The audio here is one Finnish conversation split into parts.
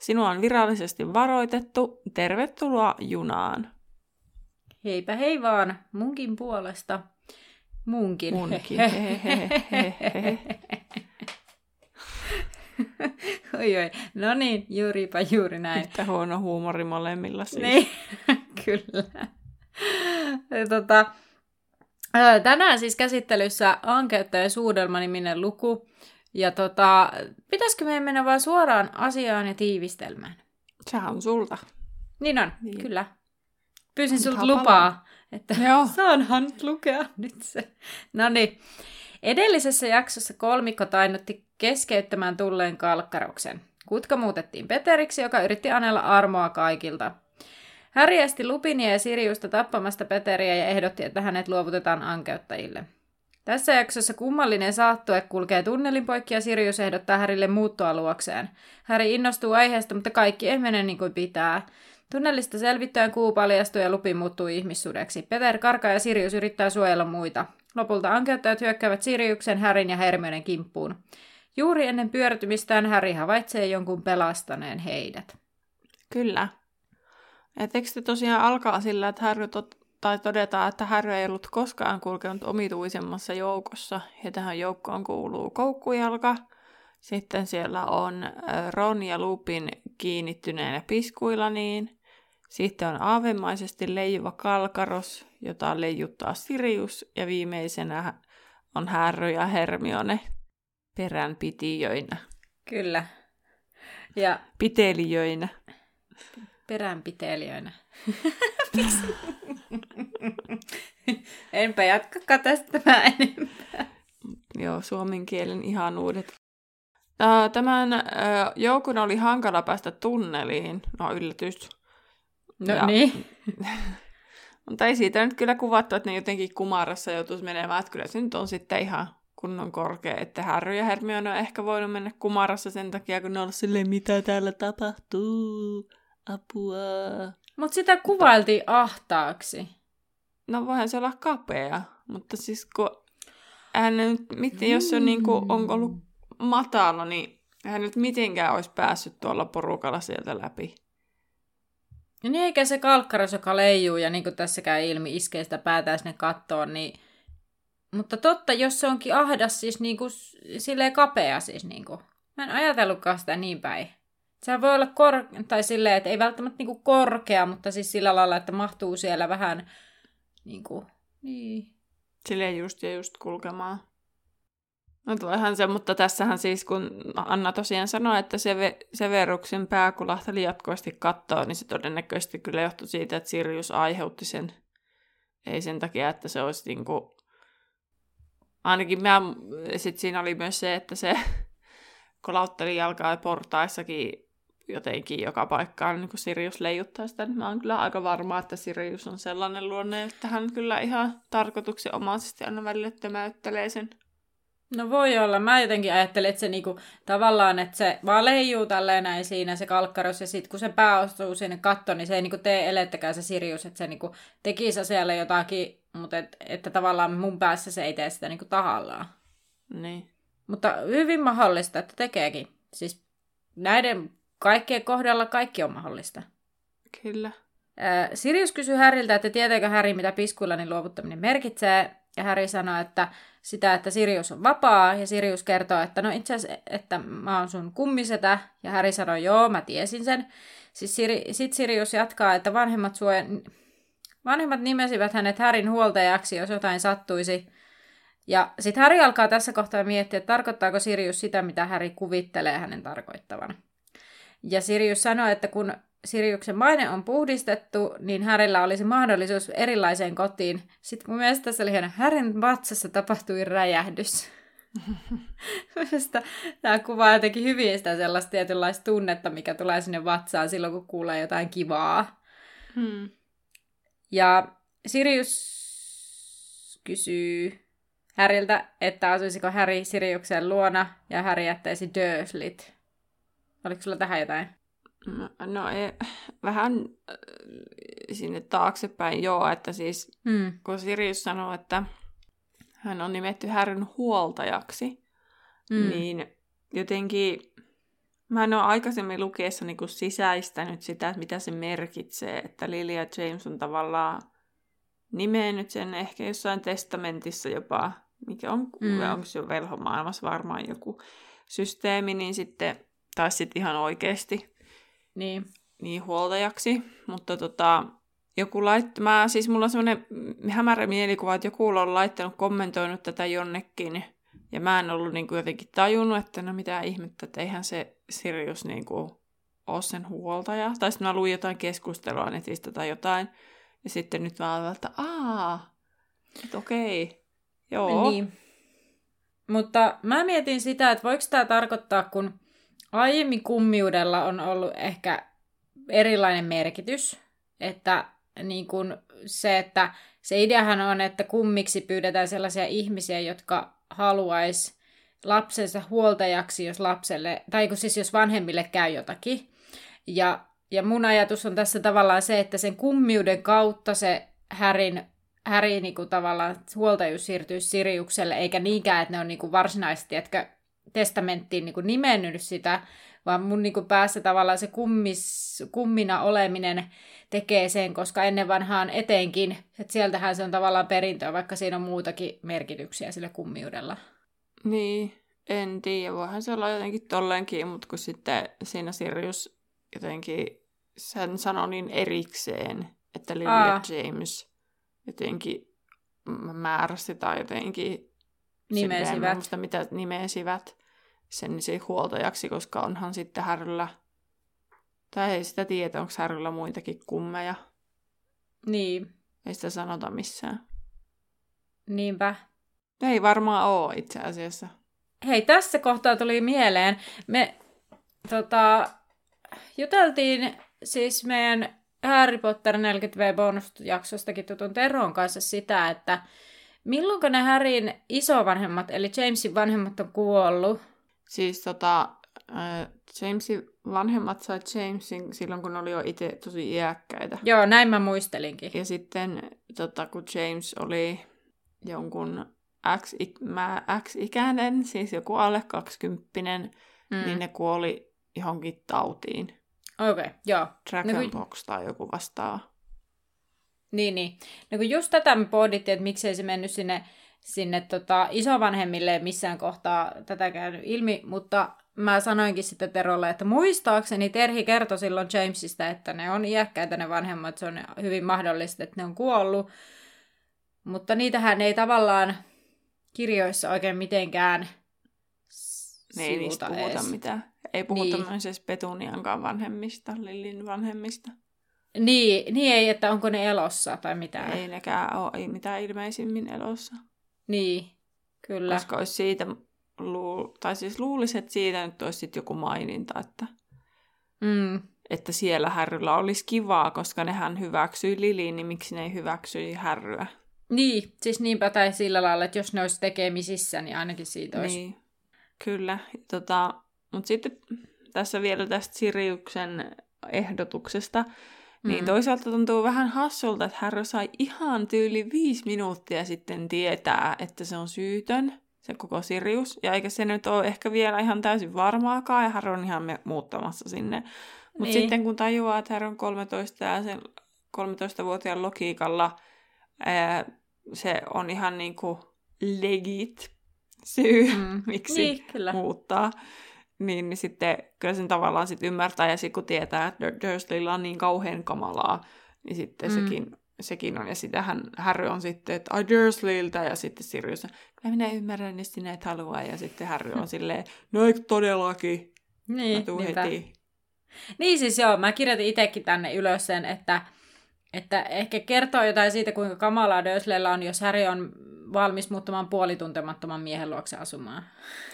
Sinua on virallisesti varoitettu. Tervetuloa junaan. Heipä hei vaan, munkin puolesta. Munkin. Munkin. oi oi. No niin, juuripa juuri näin. Yhtä huono huumori molemmilla siis. Niin, kyllä. Tota, tänään siis käsittelyssä Anketta ja Suudelma-niminen luku, ja tota, pitäisikö meidän mennä vaan suoraan asiaan ja tiivistelmään? Sehän on sulta. Niin on, niin. kyllä. Pyysin sulta lupaa, että Joo. saanhan nyt lukea nyt se. No niin. Edellisessä jaksossa kolmikko tainnutti keskeyttämään tulleen kalkkaroksen. Kutka muutettiin Peteriksi, joka yritti anella armoa kaikilta. Häri esti Lupinia ja Siriusta tappamasta Peteriä ja ehdotti, että hänet luovutetaan ankeuttajille. Tässä jaksossa kummallinen saattue kulkee tunnelin poikki ja Sirius ehdottaa Härille muuttoa luokseen. Häri innostuu aiheesta, mutta kaikki ei mene niin kuin pitää. Tunnelista selvittäen kuu paljastuu ja lupi muuttuu ihmissudeksi. Peter karkaa ja Sirius yrittää suojella muita. Lopulta ankeuttajat hyökkäävät Siriuksen, Härin ja Hermionen kimppuun. Juuri ennen pyörtymistään Häri havaitsee jonkun pelastaneen heidät. Kyllä. Ja teksti tosiaan alkaa sillä, että Harry tot- tai todetaan, että Harry ei ollut koskaan kulkenut omituisemmassa joukossa. Ja tähän joukkoon kuuluu koukkujalka. Sitten siellä on Ron ja Lupin kiinnittyneenä piskuilaniin. Sitten on aavemaisesti leijuva kalkaros, jota leijuttaa Sirius. Ja viimeisenä on Harry ja Hermione peränpitijöinä. Kyllä. Ja pitelijöinä. Peränpitelijöinä. Enpä jatkakaan tästä mä enempää. Joo, suomen kielen ihanuudet. Tämän joukun oli hankala päästä tunneliin. No yllätys. No ja, niin. mutta ei siitä nyt kyllä kuvattu, että ne jotenkin kumarassa joutuisi menemään. Että kyllä se nyt on sitten ihan kunnon korkea. Että Harry ja Hermione on ehkä voinut mennä kumarassa sen takia, kun ne on silleen, mitä täällä tapahtuu. Apua. Mutta sitä kuvailtiin ahtaaksi. No voihan se olla kapea, mutta siis kun hän nyt, miten, jos se on, niin kuin, on ollut matala, niin hän nyt mitenkään olisi päässyt tuolla porukalla sieltä läpi. Ja niin eikä se kalkkaros, joka leijuu ja niin kuin tässä käy ilmi, iskee sitä päätään sinne kattoon, niin... Mutta totta, jos se onkin ahdas, siis niin kuin, silleen kapea siis niin kuin. Mä en ajatellutkaan sitä niin päin. Se voi olla kor... tai silleen, että ei välttämättä niinku korkea, mutta siis sillä lailla, että mahtuu siellä vähän niinku... Niin. Silleen just ja just kulkemaan. No tuleehan se, mutta tässähän siis, kun Anna tosiaan sanoi, että se Severuksen pää kulahteli jatkuvasti kattoa, niin se todennäköisesti kyllä johtui siitä, että Sirius aiheutti sen. Ei sen takia, että se olisi niinku... Ainakin mä... Sitten siinä oli myös se, että se kolautteli jalkaa portaissakin jotenkin joka paikkaan niin kuin Sirius leijuttaa sitä, niin mä oon kyllä aika varma, että Sirius on sellainen luonne, että hän kyllä ihan tarkoituksenomaisesti aina välillä tömäyttelee sen. No voi olla. Mä jotenkin ajattelin, että se niinku, tavallaan, että se vaan leijuu tälleen näin siinä se kalkkaros, ja sitten kun se pää ostuu sinne kattoon, niin se ei niinku tee elettäkään se Sirius, että se niinku tekisi siellä jotakin, mutta et, että tavallaan mun päässä se ei tee sitä niinku tahallaan. Niin. Mutta hyvin mahdollista, että tekeekin. Siis näiden Kaikkien kohdalla kaikki on mahdollista. Kyllä. Sirius kysyy Häriltä, että tietääkö Häri, mitä piskuillanin luovuttaminen merkitsee. Ja Häri sanoo, että sitä, että Sirius on vapaa. Ja Sirius kertoo, että no itse asiassa, että mä oon sun kummisetä. Ja Häri sanoo, joo, mä tiesin sen. Siis Siri, sit Sirius jatkaa, että vanhemmat, suojan, vanhemmat nimesivät hänet Härin huoltajaksi, jos jotain sattuisi. Ja sitten Häri alkaa tässä kohtaa miettiä, että tarkoittaako Sirius sitä, mitä Häri kuvittelee hänen tarkoittavan. Ja Sirius sanoi, että kun Siriuksen maine on puhdistettu, niin Härillä olisi mahdollisuus erilaiseen kotiin. Sitten mun mielestä tässä oli hieno, Härin vatsassa tapahtui räjähdys. Tämä kuvaa jotenkin hyvin sitä sellaista tietynlaista tunnetta, mikä tulee sinne vatsaan silloin, kun kuulee jotain kivaa. Hmm. Ja Sirius kysyy Häriltä, että asuisiko Häri Siriuksen luona ja Häri jättäisi Dursleyt. Oliko sulla tähän jotain? No, no ei, vähän äh, sinne taaksepäin joo, että siis hmm. kun Sirius sanoo, että hän on nimetty Härin huoltajaksi, hmm. niin jotenkin mä en ole aikaisemmin lukiessa niin kuin sisäistänyt sitä, että mitä se merkitsee, että Lilia James on tavallaan nimennyt sen ehkä jossain testamentissa jopa, mikä on, mm. onko se jo velhomaailmassa varmaan joku systeemi, niin sitten, tai sitten ihan oikeasti niin. niin huoltajaksi. Mutta tota, joku laittoi, mä, siis mulla on semmoinen hämärä mielikuva, että joku on laittanut, kommentoinut tätä jonnekin, ja mä en ollut niin kuin jotenkin tajunnut, että no mitä ihmettä, että eihän se Sirius niin kuin ole sen huoltaja. Tai sitten mä luin jotain keskustelua netistä tai jotain, ja sitten nyt mä olen, että aah, että okei, joo. Niin. Mutta mä mietin sitä, että voiko tämä tarkoittaa, kun aiemmin kummiudella on ollut ehkä erilainen merkitys, että niin kun se, että se ideahan on, että kummiksi pyydetään sellaisia ihmisiä, jotka haluaisi lapsensa huoltajaksi, jos lapselle, tai siis jos vanhemmille käy jotakin. Ja ja mun ajatus on tässä tavallaan se, että sen kummiuden kautta se Härin, Häri niin kuin tavallaan huoltajuus siirtyy Siriukselle, eikä niinkään, että ne on niin kuin varsinaisesti, että testamenttiin niin kuin nimennyt sitä, vaan mun niin kuin päässä tavallaan se kummis, kummina oleminen tekee sen, koska ennen vanhaan etenkin, että sieltähän se on tavallaan perintöä, vaikka siinä on muutakin merkityksiä sille kummiudella. Niin, en tiedä, voihan se olla jotenkin tolleenkin, mutta kun sitten siinä Sirius jotenkin sen sanoi niin erikseen, että Lily ja James jotenkin määräsi tai jotenkin nimesivät. Muista, mitä nimesivät sen niin huoltajaksi, koska onhan sitten Härryllä, tai ei sitä tiedä, onko Härryllä muitakin kummeja. Niin. Ei sitä sanota missään. Niinpä. Ei varmaan ole itse asiassa. Hei, tässä kohtaa tuli mieleen. Me tota, juteltiin siis meidän Harry Potter 40V bonusjaksostakin tutun Teron kanssa sitä, että milloin ne Harryn isovanhemmat, eli Jamesin vanhemmat on kuollut? Siis tota, äh, Jamesin vanhemmat sai Jamesin silloin, kun oli jo itse tosi iäkkäitä. Joo, näin mä muistelinkin. Ja sitten, tota, kun James oli jonkun X, X-ikäinen, siis joku alle 20, mm. niin ne kuoli johonkin tautiin. Okei, okay, joo. Dragonbox no, kun... tai joku vastaava. Niin, niin. No kun just tätä me pohdittiin, että miksei se mennyt sinne, sinne tota, isovanhemmille missään kohtaa tätä käynyt ilmi, mutta mä sanoinkin sitten Terolle, että muistaakseni Terhi kertoi silloin Jamesista, että ne on iäkkäitä ne vanhemmat, se on hyvin mahdollista, että ne on kuollut. Mutta niitähän ei tavallaan kirjoissa oikein mitenkään ne ei niistä puhuta edes. mitään. Ei puhuta niin. myös Petuniankaan vanhemmista, Lillin vanhemmista. Niin, niin ei, että onko ne elossa tai mitään. Ei nekään ole, ei mitään ilmeisimmin elossa. Niin, kyllä. Koska olisi siitä, luu, tai siis luulisi, että siitä nyt olisi joku maininta, että, mm. että siellä härryllä olisi kivaa, koska nehän hyväksyi Liliin, niin miksi ne ei hyväksyi härryä? Niin, siis niinpä tai sillä lailla, että jos ne olisi tekemisissä, niin ainakin siitä olisi. Niin, kyllä. Tota, mutta sitten tässä vielä tästä Siriuksen ehdotuksesta, niin mm. toisaalta tuntuu vähän hassulta, että Harry sai ihan tyyli viisi minuuttia sitten tietää, että se on syytön, se koko Sirius. Ja eikä se nyt ole ehkä vielä ihan täysin varmaakaan, ja Harry on ihan muuttamassa sinne. Mutta niin. sitten kun tajuaa, että Harry on 13 ja sen 13-vuotiaan logiikalla ää, se on ihan niinku legit syy, mm. miksi niin, kyllä. muuttaa niin, niin sitten kyllä sen tavallaan sit ymmärtää, ja sitten kun tietää, että Dursleylla on niin kauhean kamalaa, niin sitten mm. sekin, sekin on. Ja sitähän Harry on sitten, että ai Dursleyltä, ja sitten Sirius on, kyllä minä ymmärrän, että sinä et halua, ja sitten Harry on silleen, no eikö todellakin? Niin, heti. Niin siis joo, mä kirjoitin itsekin tänne ylös sen, että, että ehkä kertoo jotain siitä, kuinka kamalaa Dursleylla on, jos Harry on valmis muuttamaan puolituntemattoman miehen luokse asumaan.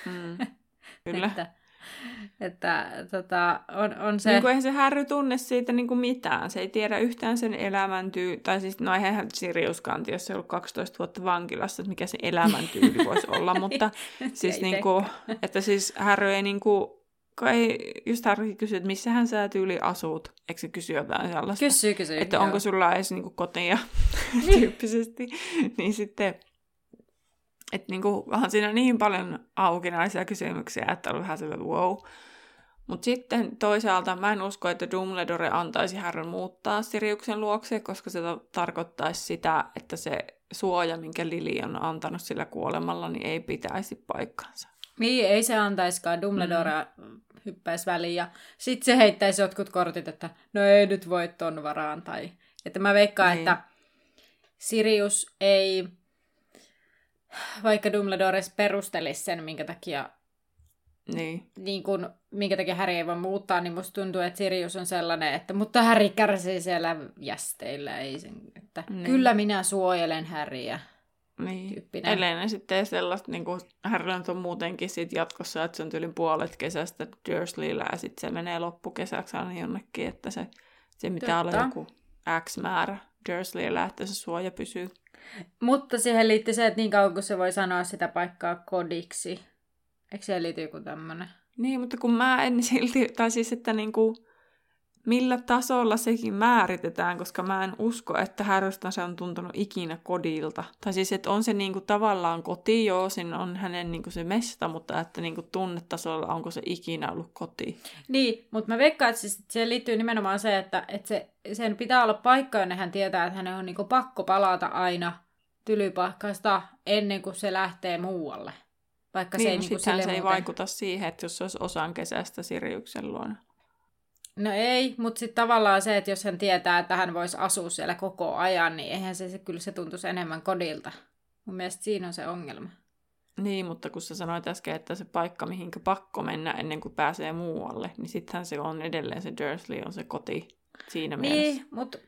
Mm. Kyllä. että, että tota, on, on se... Niin kuin eihän se Harry tunne siitä niin kuin mitään. Se ei tiedä yhtään sen elämäntyy... Tai siis, no eihän Siriuskaan jos se on ollut 12 vuotta vankilassa, että mikä se elämäntyyli voisi olla. Mutta siis niin kuin, että siis Harry ei niin kuin, kai just Harry kysyi, että missähän sä tyyli asut. Eikö se kysy jotain sellaista? Kysy, kysy. Että joo. onko sulla edes niin kuin kotia tyyppisesti. niin sitten että niinku, onhan siinä niin paljon aukinaisia kysymyksiä, että on vähän sillä wow. Mutta sitten toisaalta mä en usko, että Dumbledore antaisi Harryn muuttaa Siriuksen luokse, koska se tarkoittaisi sitä, että se suoja, minkä Lili on antanut sillä kuolemalla, niin ei pitäisi paikkansa. Niin, ei se antaiskaan. Dumbledore mm. hyppäisi väliin ja sitten se heittäisi jotkut kortit, että no ei nyt voi ton varaan. Tai... Että mä veikkaan, niin. että Sirius ei vaikka Dumbledore perustelisi sen, minkä takia, niin. Niin kun, minkä takia Harry ei voi muuttaa, niin musta tuntuu, että Sirius on sellainen, että mutta Harry kärsii siellä jästeillä. Ei sen, että niin. Kyllä minä suojelen Harryä. Niin. Tyyppinen. Ellei sitten sellaista, niin kuin on muutenkin sit jatkossa, että se on tyylin puolet kesästä Dursleyllä ja sitten se menee loppukesäksi aina jonnekin, että se, se mitä olla joku X määrä Dursleyllä, että se suoja pysyy. Mutta siihen liittyy se, että niin kauan kuin se voi sanoa sitä paikkaa kodiksi. Eikö siihen liity joku tämmöinen? Niin, mutta kun mä en silti, tai siis että niinku, millä tasolla sekin määritetään, koska mä en usko, että Harrystä se on tuntunut ikinä kodilta. Tai siis, että on se niinku tavallaan koti, joo, siinä on hänen niinku se mesta, mutta että niinku tunnetasolla onko se ikinä ollut koti. Niin, mutta mä veikkaan, että siis siihen liittyy nimenomaan se, että, että se, sen pitää olla paikka, jonne hän tietää, että hänen on niinku pakko palata aina tylypaikkaista ennen kuin se lähtee muualle. Vaikka niin, se ei, niin se muuten... ei vaikuta siihen, että jos se olisi osan kesästä Siriuksen luona. No ei, mutta sitten tavallaan se, että jos hän tietää, että hän voisi asua siellä koko ajan, niin eihän se, se kyllä se tuntuisi enemmän kodilta. Mun mielestä siinä on se ongelma. Niin, mutta kun sä sanoit äsken, että se paikka, mihinkä pakko mennä ennen kuin pääsee muualle, niin sittenhän se on edelleen se Dursley on se koti siinä niin, mielessä. Niin, mutta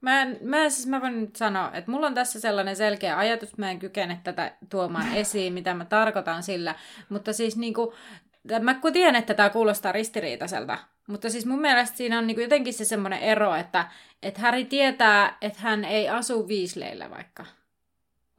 mä, en, mä, siis mä voin nyt sanoa, että mulla on tässä sellainen selkeä ajatus, mä en kykene tätä tuomaan esiin, mitä mä tarkoitan sillä, mutta siis niinku, mä kun tiedän, että tämä kuulostaa ristiriitaiselta, mutta siis mun mielestä siinä on niinku jotenkin se semmoinen ero, että, että Harry tietää, että hän ei asu Weasleyllä vaikka.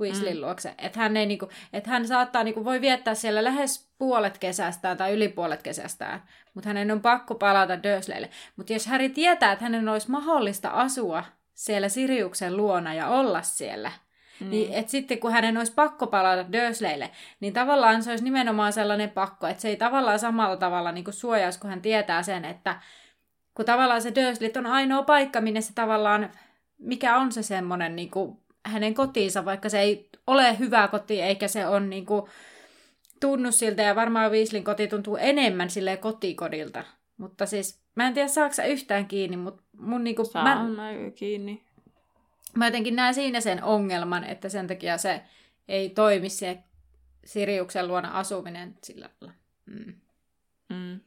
Weasleyn mm. luokse. Että hän, ei, niinku, että hän saattaa, niinku, voi viettää siellä lähes puolet kesästään tai yli puolet kesästään, mutta hänen on pakko palata Dursleylle. Mutta jos Harry tietää, että hänen olisi mahdollista asua siellä Siriuksen luona ja olla siellä, Mm. Niin, että sitten kun hänen olisi pakko palata Dursleylle, niin tavallaan se olisi nimenomaan sellainen pakko, että se ei tavallaan samalla tavalla niin kuin suojaisi, kun hän tietää sen, että kun tavallaan se Dursley on ainoa paikka, minne se tavallaan, mikä on se semmoinen niin kuin hänen kotiinsa, vaikka se ei ole hyvä koti, eikä se on niin kuin, tunnu siltä, ja varmaan Weasleyn koti tuntuu enemmän sille kotikodilta. Mutta siis, mä en tiedä saako yhtään kiinni, mutta mun niinku... Saan mä... kiinni mä jotenkin näen siinä sen ongelman, että sen takia se ei toimi se Siriuksen luona asuminen sillä lailla. Mm. Mm.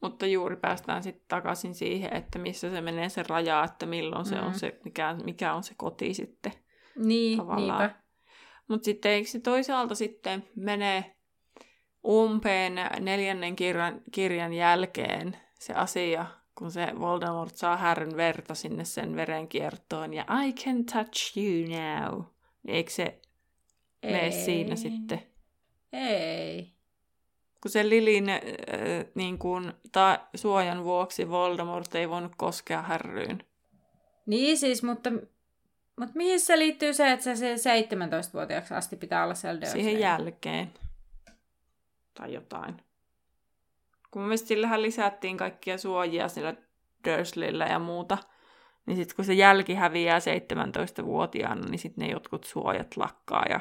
Mutta juuri päästään sitten takaisin siihen, että missä se menee se raja, että milloin mm. se on mm. se, mikä, mikä on se koti sitten. Niin, niinpä. Mutta sitten eikö se toisaalta sitten menee umpeen neljännen kirjan, kirjan jälkeen se asia, kun se Voldemort saa härryn verta sinne sen verenkiertoon ja I can touch you now. Niin eikö se Ei. mene siinä sitten? Ei. Kun se Lilin äh, niin kuin, ta- suojan vuoksi Voldemort ei voinut koskea härryyn. Niin siis, mutta, mutta mihin se liittyy se, että se, se 17-vuotiaaksi asti pitää olla siellä Siihen jälkeen. Tai jotain. Kun mun mielestä sillähän lisättiin kaikkia suojia sillä Dursleyllä ja muuta, niin sitten kun se jälki häviää 17-vuotiaana, niin sitten ne jotkut suojat lakkaa ja,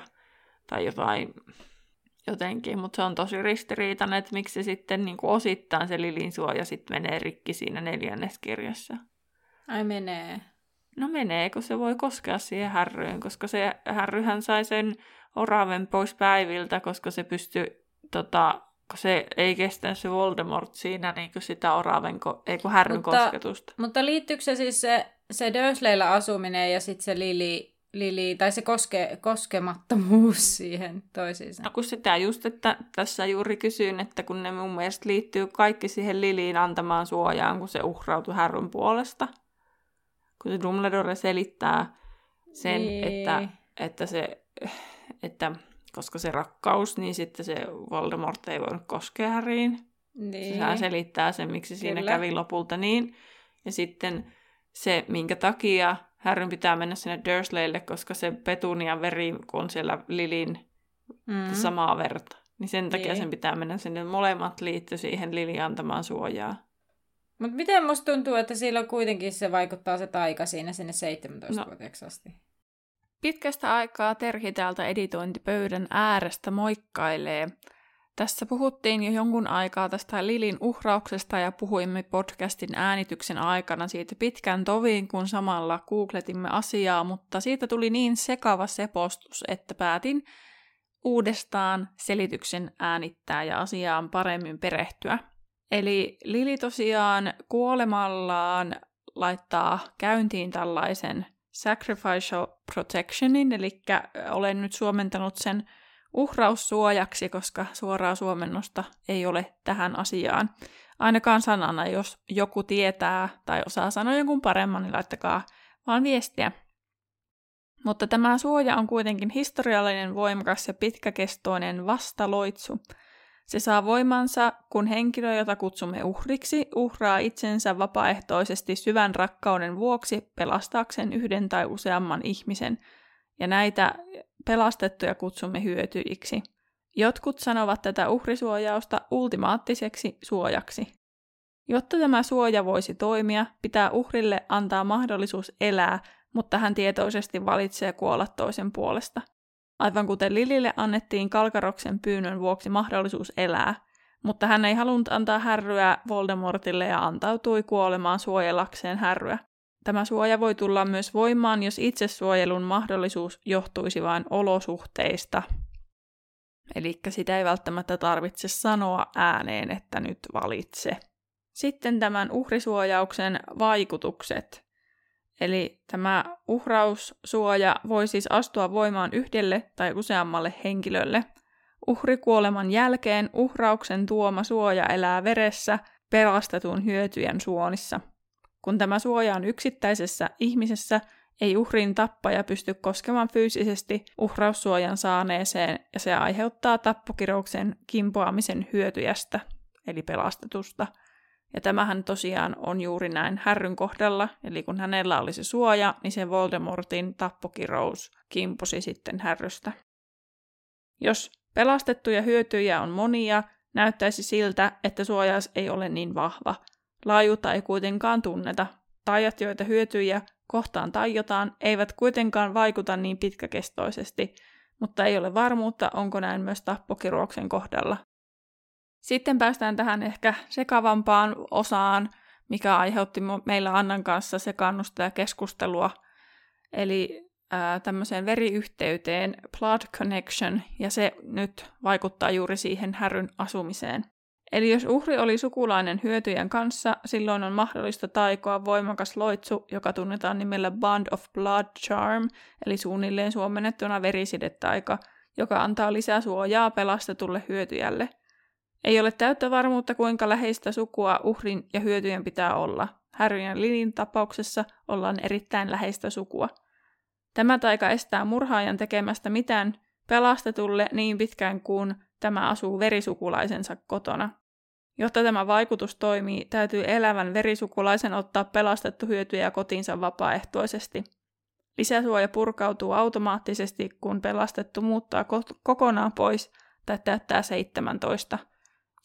tai jotain jotenkin, mutta se on tosi ristiriitainen, että miksi se sitten niin kuin osittain se Lilin suoja sitten menee rikki siinä neljännes kirjassa. Ai menee. No menee, kun se voi koskea siihen härryyn, koska se härryhän sai sen oraven pois päiviltä, koska se pystyi tota, kun se ei kestä se Voldemort siinä niin kuin sitä oraven, ei kun härryn mutta, kosketusta. Mutta liittyykö se siis se, se Dursleyllä asuminen ja sitten se Lili Lili, tai se koske, koskemattomuus siihen toisiinsa. No kun sitä just, että tässä juuri kysyin, että kun ne mun mielestä liittyy kaikki siihen Liliin antamaan suojaan, kun se uhrautui härryn puolesta. Kun se Dumbledore selittää sen, niin. että, että, se, että koska se rakkaus, niin sitten se Voldemort ei voinut koskea Harryin. Niin. Sehän selittää sen, miksi siinä Kyllä. kävi lopulta niin. Ja sitten se, minkä takia Härryn pitää mennä sinne Dursleylle, koska se Petunian veri on siellä Lilin mm. samaa verta. Niin sen takia niin. sen pitää mennä sinne. Molemmat liittyy siihen Lili antamaan suojaa. Mutta miten musta tuntuu, että silloin kuitenkin se vaikuttaa se taika siinä sinne 17-vuotiaaksi no. asti? Pitkästä aikaa Terhi täältä editointipöydän äärestä moikkailee. Tässä puhuttiin jo jonkun aikaa tästä Lilin uhrauksesta ja puhuimme podcastin äänityksen aikana siitä pitkän toviin, kun samalla googletimme asiaa, mutta siitä tuli niin sekava sepostus, että päätin uudestaan selityksen äänittää ja asiaan paremmin perehtyä. Eli Lili tosiaan kuolemallaan laittaa käyntiin tällaisen sacrificial protectionin, eli olen nyt suomentanut sen uhraussuojaksi, koska suoraa suomennosta ei ole tähän asiaan. Ainakaan sanana, jos joku tietää tai osaa sanoa jonkun paremman, niin laittakaa vaan viestiä. Mutta tämä suoja on kuitenkin historiallinen, voimakas ja pitkäkestoinen vastaloitsu. Se saa voimansa, kun henkilö, jota kutsumme uhriksi, uhraa itsensä vapaaehtoisesti syvän rakkauden vuoksi pelastaakseen yhden tai useamman ihmisen, ja näitä pelastettuja kutsumme hyötyjiksi. Jotkut sanovat tätä uhrisuojausta ultimaattiseksi suojaksi. Jotta tämä suoja voisi toimia, pitää uhrille antaa mahdollisuus elää, mutta hän tietoisesti valitsee kuolla toisen puolesta. Aivan kuten Lilille annettiin Kalkaroksen pyynnön vuoksi mahdollisuus elää, mutta hän ei halunnut antaa härryä Voldemortille ja antautui kuolemaan suojellakseen härryä. Tämä suoja voi tulla myös voimaan, jos itsesuojelun mahdollisuus johtuisi vain olosuhteista. Eli sitä ei välttämättä tarvitse sanoa ääneen, että nyt valitse. Sitten tämän uhrisuojauksen vaikutukset. Eli tämä uhraussuoja voi siis astua voimaan yhdelle tai useammalle henkilölle. Uhrikuoleman jälkeen uhrauksen tuoma suoja elää veressä pelastetun hyötyjen suonissa – kun tämä suoja on yksittäisessä ihmisessä, ei uhrin tappaja pysty koskemaan fyysisesti uhraussuojan saaneeseen ja se aiheuttaa tappokirouksen kimpoamisen hyötyjästä, eli pelastetusta. Ja tämähän tosiaan on juuri näin härryn kohdalla, eli kun hänellä oli se suoja, niin se Voldemortin tappokirous kimposi sitten härrystä. Jos pelastettuja hyötyjä on monia, näyttäisi siltä, että suojaus ei ole niin vahva – Laajuutta ei kuitenkaan tunneta. Taijat, joita hyötyjä kohtaan taiotaan, eivät kuitenkaan vaikuta niin pitkäkestoisesti, mutta ei ole varmuutta, onko näin myös tappokiruoksen kohdalla. Sitten päästään tähän ehkä sekavampaan osaan, mikä aiheutti meillä Annan kanssa sekannusta ja keskustelua, eli ää, tämmöiseen veriyhteyteen, blood connection, ja se nyt vaikuttaa juuri siihen härryn asumiseen. Eli jos uhri oli sukulainen hyötyjen kanssa, silloin on mahdollista taikoa voimakas loitsu, joka tunnetaan nimellä Bond of Blood Charm, eli suunnilleen suomennettuna verisidetaika, joka antaa lisää suojaa pelastetulle hyötyjälle. Ei ole täyttä varmuutta, kuinka läheistä sukua uhrin ja hyötyjen pitää olla. Harryn ja Lilin tapauksessa ollaan erittäin läheistä sukua. Tämä taika estää murhaajan tekemästä mitään pelastetulle niin pitkään kuin tämä asuu verisukulaisensa kotona. Jotta tämä vaikutus toimii, täytyy elävän verisukulaisen ottaa pelastettu hyötyjä kotiinsa vapaaehtoisesti. Lisäsuoja purkautuu automaattisesti, kun pelastettu muuttaa kokonaan pois tai täyttää 17,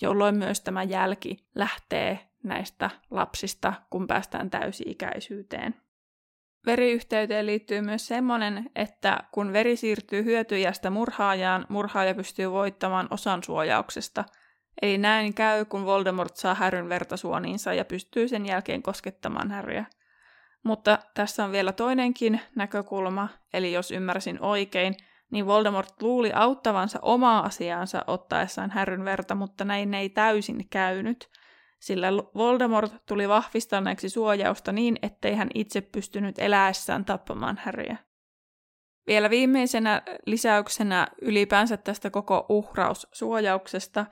jolloin myös tämä jälki lähtee näistä lapsista, kun päästään täysi-ikäisyyteen. Veriyhteyteen liittyy myös semmoinen, että kun veri siirtyy hyötyjästä murhaajaan, murhaaja pystyy voittamaan osan suojauksesta – Eli näin käy, kun Voldemort saa Häryn vertasuoniinsa ja pystyy sen jälkeen koskettamaan Häryä. Mutta tässä on vielä toinenkin näkökulma, eli jos ymmärsin oikein, niin Voldemort luuli auttavansa omaa asiaansa ottaessaan Häryn verta, mutta näin ei täysin käynyt, sillä Voldemort tuli vahvistaneeksi suojausta niin, ettei hän itse pystynyt eläessään tappamaan Häryä. Vielä viimeisenä lisäyksenä ylipäänsä tästä koko uhraussuojauksesta,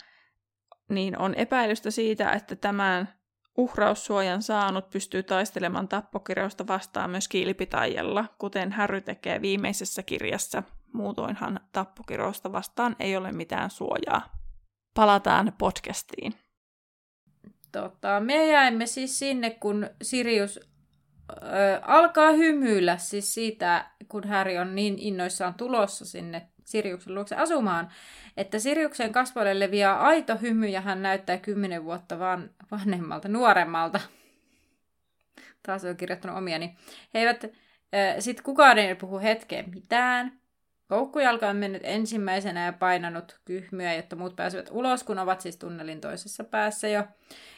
niin on epäilystä siitä, että tämän uhraussuojan saanut pystyy taistelemaan tappokirjausta vastaan myös kiilipitajalla, kuten Harry tekee viimeisessä kirjassa. Muutoinhan tappokirjausta vastaan ei ole mitään suojaa. Palataan podcastiin. Tota, me jäimme siis sinne, kun Sirius ö, alkaa hymyillä siis siitä, kun Harry on niin innoissaan tulossa sinne Siriuksen luokse asumaan, että Siriuksen kasvoille leviää aito hymy ja hän näyttää kymmenen vuotta van, vanhemmalta, nuoremmalta. Taas on kirjoittanut omiani. He eivät, sitten kukaan ei puhu hetkeen mitään. Koukkujalka on mennyt ensimmäisenä ja painanut kyhmyä, jotta muut pääsevät ulos, kun ovat siis tunnelin toisessa päässä jo.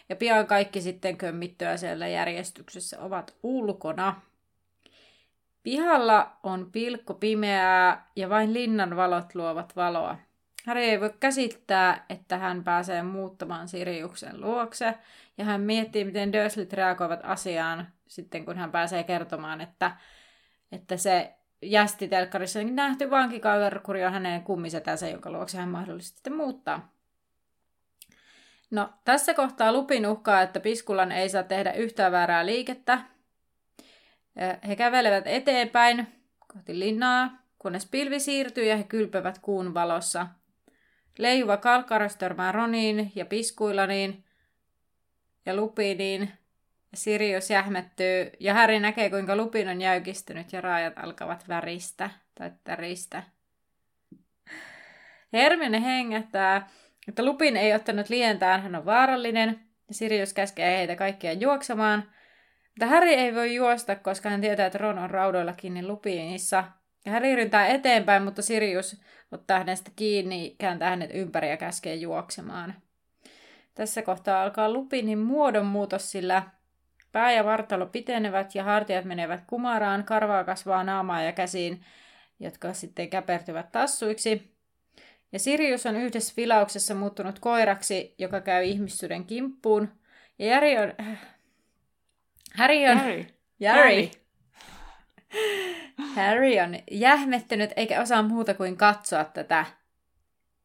Ja pian kaikki sitten kömmittyä siellä järjestyksessä ovat ulkona. Pihalla on pilkko pimeää ja vain linnan valot luovat valoa. Harry ei voi käsittää, että hän pääsee muuttamaan Siriuksen luokse, ja hän miettii, miten Dursleyt reagoivat asiaan sitten, kun hän pääsee kertomaan, että, että se jästitelkkarissa nähty vankikarkuri on hänen kummisetänsä, jonka luokse hän mahdollisesti sitten muuttaa. No, tässä kohtaa Lupin uhkaa, että Piskulan ei saa tehdä yhtään väärää liikettä. He kävelevät eteenpäin kohti linnaa, kunnes pilvi siirtyy ja he kylpevät kuun valossa – Leijuva kalkkaros törmää Roniin ja Piskuilaniin ja Lupiniin. Sirius jähmettyy ja Häri näkee, kuinka Lupin on jäykistynyt ja raajat alkavat väristä tai täristä. Hermione hengättää, että Lupin ei ottanut lientään, hän on vaarallinen, ja Sirius käskee heitä kaikkia juoksemaan. Mutta Häri ei voi juosta, koska hän tietää, että Ron on raudoilla kiinni Lupinissa, ja Häri yrittää eteenpäin, mutta Sirius ottaa hänestä kiinni, kääntää hänet ympäri ja käskee juoksemaan. Tässä kohtaa alkaa Lupinin muodonmuutos, sillä pää ja vartalo pitenevät ja hartiat menevät kumaraan, karvaa kasvaa naamaa ja käsiin, jotka sitten käpertyvät tassuiksi. Ja Sirius on yhdessä filauksessa muuttunut koiraksi, joka käy ihmissuden kimppuun. Ja Jari on... Harry on... Harry. Jari. Harry on jähmettynyt eikä osaa muuta kuin katsoa tätä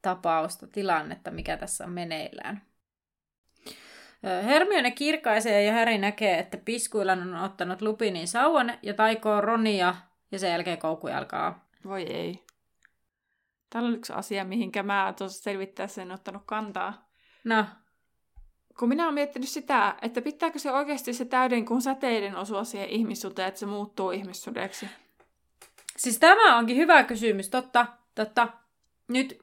tapausta, tilannetta, mikä tässä on meneillään. Hermione kirkaisee ja Harry näkee, että Piskuilan on ottanut Lupinin sauvan ja taikoo Ronia ja sen jälkeen koukku alkaa. Voi ei. Täällä on yksi asia, mihinkä mä tuossa selvittäessä en ottanut kantaa. No. Kun minä olen miettinyt sitä, että pitääkö se oikeasti se täyden kuin säteiden osua siihen ihmissuteen, että se muuttuu ihmissudeksi. Siis tämä onkin hyvä kysymys, totta, totta. Nyt,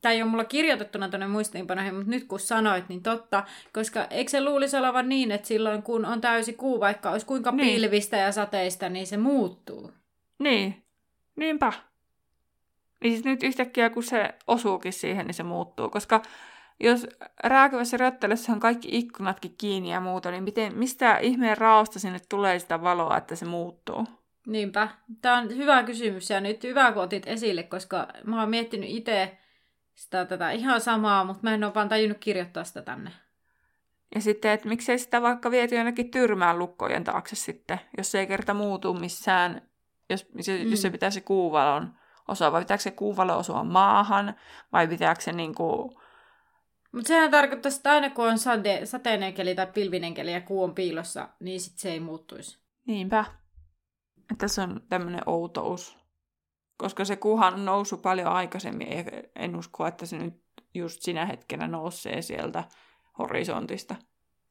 tämä ei ole mulla kirjoitettuna tuonne muistiinpanoihin, mutta nyt kun sanoit, niin totta. Koska eikö se luulisi olevan niin, että silloin kun on täysi kuu, vaikka olisi kuinka niin. pilvistä ja sateista, niin se muuttuu. Niin, niinpä. Niin siis nyt yhtäkkiä, kun se osuukin siihen, niin se muuttuu. Koska jos rääkyvässä röttelössä on kaikki ikkunatkin kiinni ja muuta, niin miten, mistä ihmeen raosta sinne tulee sitä valoa, että se muuttuu? Niinpä. Tämä on hyvä kysymys ja nyt hyvä, kun otit esille, koska mä oon miettinyt itse sitä tätä ihan samaa, mutta mä en ole vaan tajunnut kirjoittaa sitä tänne. Ja sitten, että miksei sitä vaikka viety jonnekin tyrmään lukkojen taakse sitten, jos se ei kerta muutu missään, jos, mm. jos se pitää se kuuvalon osa, vai pitääkö se kuuvalo osua maahan, vai pitääkö se niinku... Mutta sehän tarkoittaa, että aina kun on sade, sateinen keli tai pilvinen keli ja kuu on piilossa, niin sit se ei muuttuisi. Niinpä. Tässä on tämmöinen outous. Koska se kuhan on noussut paljon aikaisemmin, en usko, että se nyt just sinä hetkenä nousee sieltä horisontista.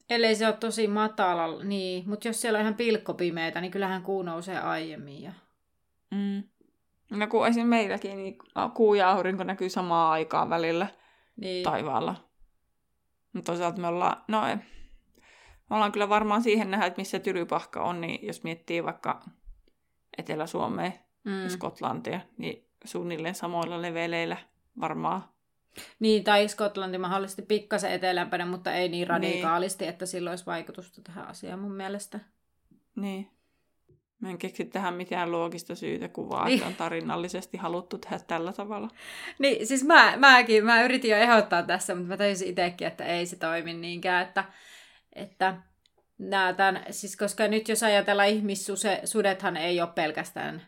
Ellei se ole tosi matala, niin. Mutta jos siellä on ihan pilkkopimeitä, niin kyllähän kuu nousee aiemmin. Ja... Mm. No kun esim. meilläkin, niin kuu ja aurinko näkyy samaan aikaan välillä niin. taivaalla. Mutta toisaalta me ollaan, no me ollaan kyllä varmaan siihen nähdä, että missä tyrypahka on, niin jos miettii vaikka Etelä-Suomea mm. ja Skotlantia, niin suunnilleen samoilla leveleillä varmaan. Niin, tai Skotlanti mahdollisesti pikkasen etelämpänä, mutta ei niin radikaalisti, niin. että sillä olisi vaikutusta tähän asiaan mun mielestä. Niin. Mä en keksi tähän mitään loogista syytä kuvaa, niin. että on tarinallisesti haluttu tehdä tällä tavalla. Niin, siis mä, mäkin, mä yritin jo ehdottaa tässä, mutta mä tajusin itsekin, että ei se toimi niinkään, että, että nämä tämän, siis koska nyt jos ajatellaan ihmissudethan ei ole pelkästään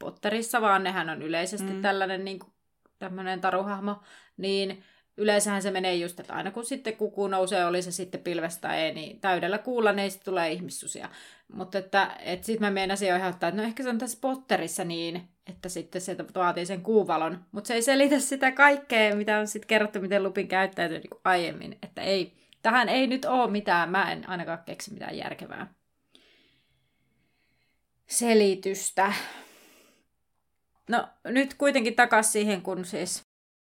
Potterissa, vaan nehän on yleisesti mm. tällainen niin kuin, tämmöinen taruhahmo, niin yleensähän se menee just, että aina kun sitten kuku nousee, oli se sitten pilvestä ei, niin täydellä kuulla niin sitten tulee ihmissusia. Mutta että, että sitten mä meinasin jo ihan, että no ehkä se on tässä Potterissa niin, että sitten se vaatii sen kuuvalon. Mutta se ei selitä sitä kaikkea, mitä on sitten kerrottu, miten Lupin käyttäytyy niin aiemmin. Että ei, tähän ei nyt ole mitään, mä en ainakaan keksi mitään järkevää selitystä. No nyt kuitenkin takaisin siihen, kun siis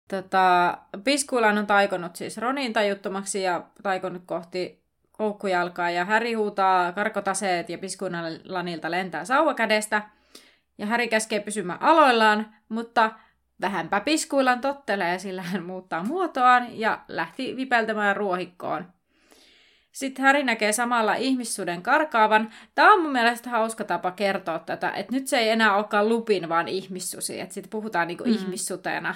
tota, Piskuilan on taikonut siis Ronin tajuttomaksi ja taikonut kohti koukkujalkaa ja Häri huutaa karkotaseet ja Piskuilanilta lentää sauva kädestä. Ja Häri käskee pysymään aloillaan, mutta vähänpä Piskuilan tottelee, sillä hän muuttaa muotoaan ja lähti vipeltämään ruohikkoon. Sitten Häri näkee samalla ihmissuden karkaavan. Tämä on mun mielestä hauska tapa kertoa tätä, että nyt se ei enää olekaan lupin, vaan ihmissusi. Että sitten puhutaan niinku mm. ihmissutena.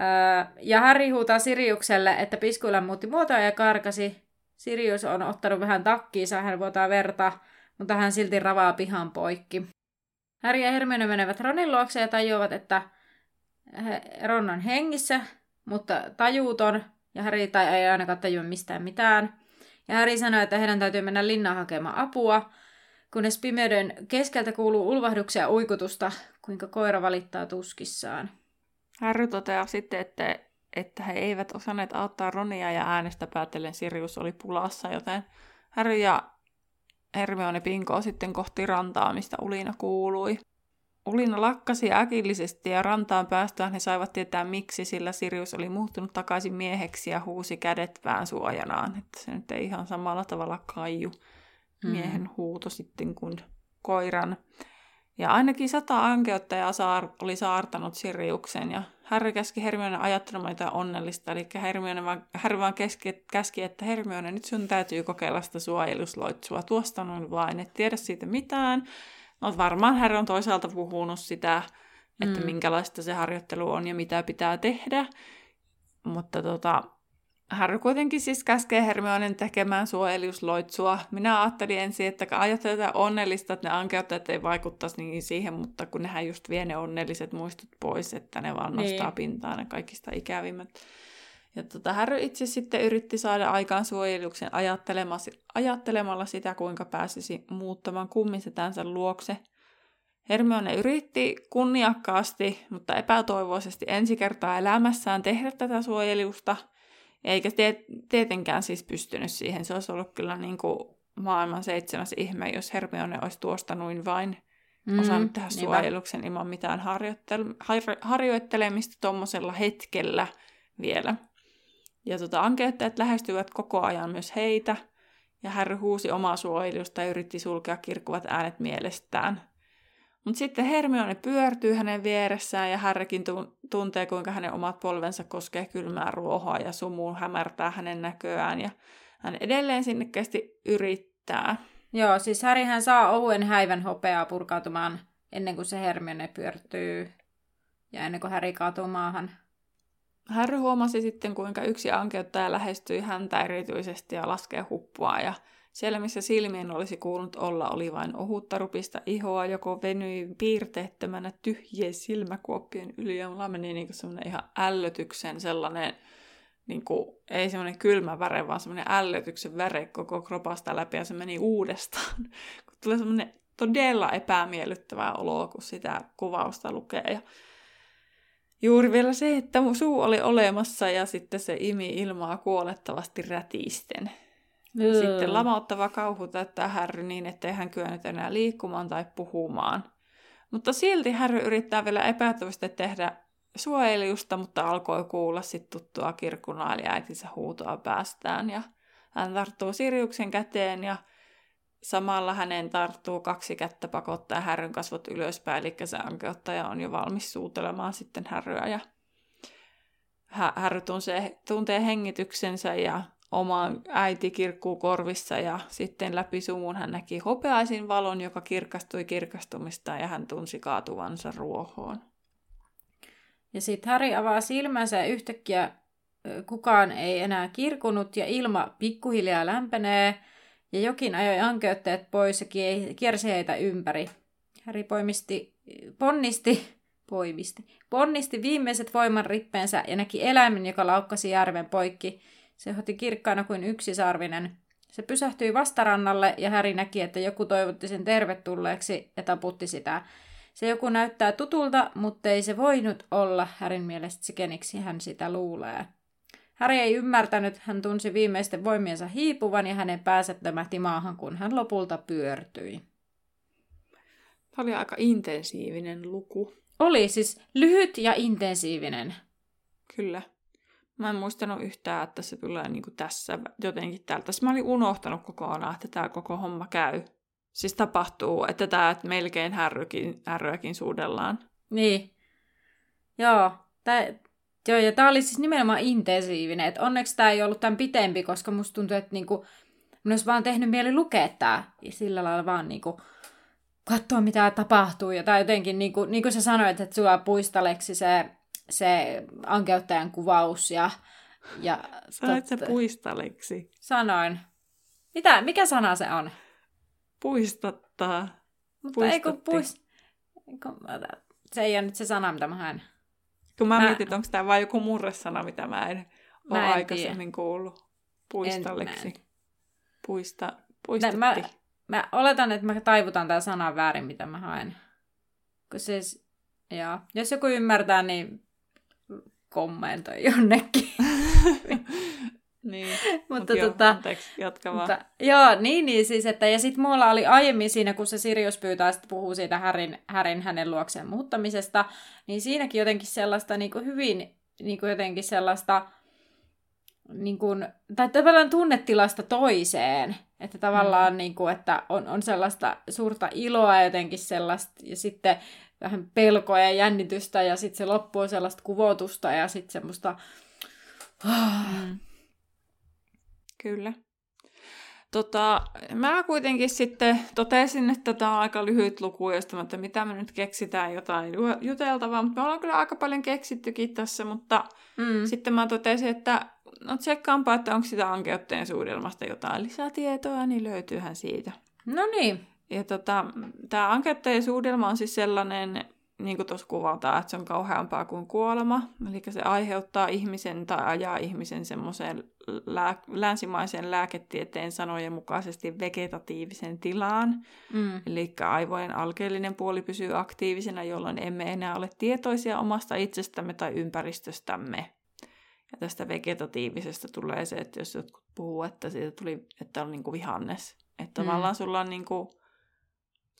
Öö, ja Häri huutaa Siriukselle, että Piskuilla muutti muotoa ja karkasi. Sirius on ottanut vähän takkiinsa, hän vuotaa verta, mutta hän silti ravaa pihan poikki. Häri ja Hermione menevät Ronin luokse ja tajuavat, että Ron on hengissä, mutta tajuuton, ja Harry tai ei ainakaan tajua mistään mitään. Ja Harry sanoi, että heidän täytyy mennä linnaan hakemaan apua, kunnes pimeyden keskeltä kuuluu ulvahduksia ja uikutusta, kuinka koira valittaa tuskissaan. Harry toteaa sitten, että, että he eivät osanneet auttaa Ronia ja äänestä päätellen Sirius oli pulassa, joten Harry ja Hermione pinkoo sitten kohti rantaa, mistä ulina kuului. Ulina lakkasi äkillisesti ja rantaan päästään he saivat tietää miksi, sillä Sirius oli muuttunut takaisin mieheksi ja huusi kädet pään suojanaan. Että se nyt ei ihan samalla tavalla kaiju mm. miehen mm. huuto sitten kuin koiran. Ja ainakin sata ankeuttajaa saar, oli saartanut Siriuksen ja Harry käski Hermione ajattelemaan jotain onnellista. Eli Hermione vaan, Harry vaan käski, käski, että Hermione, nyt sun täytyy kokeilla sitä suojelusloitsua. Tuosta noin vain, et tiedä siitä mitään. No varmaan Harry on toisaalta puhunut sitä, että mm. minkälaista se harjoittelu on ja mitä pitää tehdä. Mutta tota, Harry kuitenkin siis käskee Hermionen tekemään suojelusloitsua. Minä ajattelin ensin, että ajattelin onnellista, että ne ankeuttajat ei vaikuttaisi niin siihen, mutta kun nehän just vie ne onnelliset muistut pois, että ne vaan nostaa niin. pintaan ne kaikista ikävimmät. Ja tota, Harry itse sitten yritti saada aikaan suojeluksen ajattelemalla sitä, kuinka pääsisi muuttamaan kummisetänsä luokse. Hermione yritti kunniakkaasti, mutta epätoivoisesti ensi kertaa elämässään tehdä tätä suojelusta, eikä tietenkään siis pystynyt siihen. Se olisi ollut kyllä niin kuin maailman seitsemäs ihme, jos Hermione olisi tuosta noin vain mm, osannut tehdä suojeluksen ilman mitään harjoittele- harjoittelemista tuommoisella hetkellä vielä. Ja tota, ankeuttajat lähestyivät koko ajan myös heitä, ja Harry huusi omaa suojelusta ja yritti sulkea kirkkuvat äänet mielestään. Mutta sitten Hermione pyörtyy hänen vieressään ja Harrykin tuntee, kuinka hänen omat polvensa koskee kylmää ruohoa ja sumu hämärtää hänen näköään ja hän edelleen sinnekkäästi yrittää. Joo, siis Harryhän saa ohuen häivän hopeaa purkautumaan ennen kuin se Hermione pyörtyy ja ennen kuin Harry kaatuu maahan. Harry huomasi sitten, kuinka yksi ankeuttaja lähestyi häntä erityisesti ja laskee huppua, ja siellä, missä silmien olisi kuulunut olla, oli vain ohutta rupista ihoa, joko venyi piirteettömänä tyhjien silmäkuoppien yli, ja mulla meni niin semmoinen ihan ällötyksen sellainen, niin kuin, ei semmoinen kylmä väre, vaan semmoinen ällötyksen väre koko kropasta läpi, ja se meni uudestaan. Tulee semmoinen todella epämiellyttävää oloa, kun sitä kuvausta lukee, ja Juuri vielä se, että mun suu oli olemassa ja sitten se imi ilmaa kuolettavasti rätisten. Mm. Sitten lamauttava kauhu täyttää Harry niin, ettei hän kyennyt enää liikkumaan tai puhumaan. Mutta silti Harry yrittää vielä epätoivasti tehdä suojelijusta, mutta alkoi kuulla sitten tuttua kirkunaa eli äitinsä huutoa päästään. Ja hän tarttuu Siriuksen käteen ja Samalla hänen tarttuu kaksi kättä pakottaa härryn kasvot ylöspäin, eli se ankeuttaja on jo valmis suutelemaan sitten härryä. Ja härry tuntee, tuntee hengityksensä ja oma äiti kirkkuu korvissa ja sitten läpi sumun hän näki hopeaisin valon, joka kirkastui kirkastumista ja hän tunsi kaatuvansa ruohoon. Ja sitten Häri avaa silmänsä ja yhtäkkiä kukaan ei enää kirkunut ja ilma pikkuhiljaa lämpenee – ja jokin ajoi ankeutteet pois ja kiersi heitä ympäri. Häri poimisti, ponnisti, poimisti, ponnisti viimeiset voiman rippeensä ja näki eläimen, joka laukkasi järven poikki. Se hoti kirkkaana kuin yksisarvinen. Se pysähtyi vastarannalle ja Häri näki, että joku toivotti sen tervetulleeksi ja taputti sitä. Se joku näyttää tutulta, mutta ei se voinut olla Härin mielestä se, keniksi hän sitä luulee. Häri ei ymmärtänyt, hän tunsi viimeisten voimiensa hiipuvan ja hänen päänsä maahan, kun hän lopulta pyörtyi. Tämä oli aika intensiivinen luku. Oli siis lyhyt ja intensiivinen. Kyllä. Mä en muistanut yhtään, että se tulee niin kuin tässä jotenkin täältä. Mä olin unohtanut kokonaan, että tämä koko homma käy. Siis tapahtuu, että tämä että melkein härrykin, härryäkin suudellaan. Niin. Joo. Tää, joo, ja tämä oli siis nimenomaan intensiivinen. Et onneksi tämä ei ollut tämän pitempi, koska musta tuntuu, että niinku, mun olisi vaan tehnyt mieli lukea tämä. Ja sillä lailla vaan niinku, katsoa, mitä tapahtuu. Ja tai jotenkin, niin kuin, niin kuin sä sanoit, että sulla puistaleksi se, se ankeuttajan kuvaus. Ja, ja Sanoit se puistaleksi? Sanoin. Mitä, mikä sana se on? Puistattaa. Mutta ei kun puist... Se ei ole nyt se sana, mitä mä haen. Kun mä, mä... mietin, onko tämä vain joku murresana, mitä mä en mä ole en aikaisemmin tiedä. kuullut. Puistaleksi. En, Puista, puistatti. Mä, Mä oletan, että mä taivutan tämän sanan väärin, mitä mä haen. Kun siis, joo. Jos joku ymmärtää, niin kommentoi jonnekin. niin, mutta mut tota, anteeksi, jatka vaan. Mutta, joo, niin, niin siis, että ja sitten mulla oli aiemmin siinä, kun se Sirius pyytää, että puhuu siitä Härin, Härin hänen luokseen muuttamisesta, niin siinäkin jotenkin sellaista niin kuin hyvin, niin kuin jotenkin sellaista, niin kuin, tai tavallaan tunnetilasta toiseen, että tavallaan, mm. niin kuin, että on, on sellaista suurta iloa jotenkin sellaista, ja sitten vähän pelkoa ja jännitystä, ja sitten se loppu on sellaista kuvotusta, ja sitten semmoista... Mm. Kyllä. Tota, mä kuitenkin sitten totesin, että tämä on aika lyhyt luku, josta että mitä me nyt keksitään jotain juteltavaa, mutta me ollaan kyllä aika paljon keksittykin tässä, mutta mm. sitten mä totesin, että no tsekkaanpa, että onko sitä ankeutteen suudelmasta jotain lisätietoa, niin löytyyhän siitä. No niin. Ja tota, tämä ankeutteen suudelma on siis sellainen, niin kuin tuossa kuvataan, että se on kauheampaa kuin kuolema. Eli se aiheuttaa ihmisen tai ajaa ihmisen semmoiseen lää- länsimaisen lääketieteen sanojen mukaisesti vegetatiivisen tilaan. Mm. Eli aivojen alkeellinen puoli pysyy aktiivisena, jolloin emme enää ole tietoisia omasta itsestämme tai ympäristöstämme. Ja tästä vegetatiivisesta tulee se, että jos jotkut puhuu, että siitä tuli, että on niinku vihannes. Että mm. tavallaan sulla on niinku,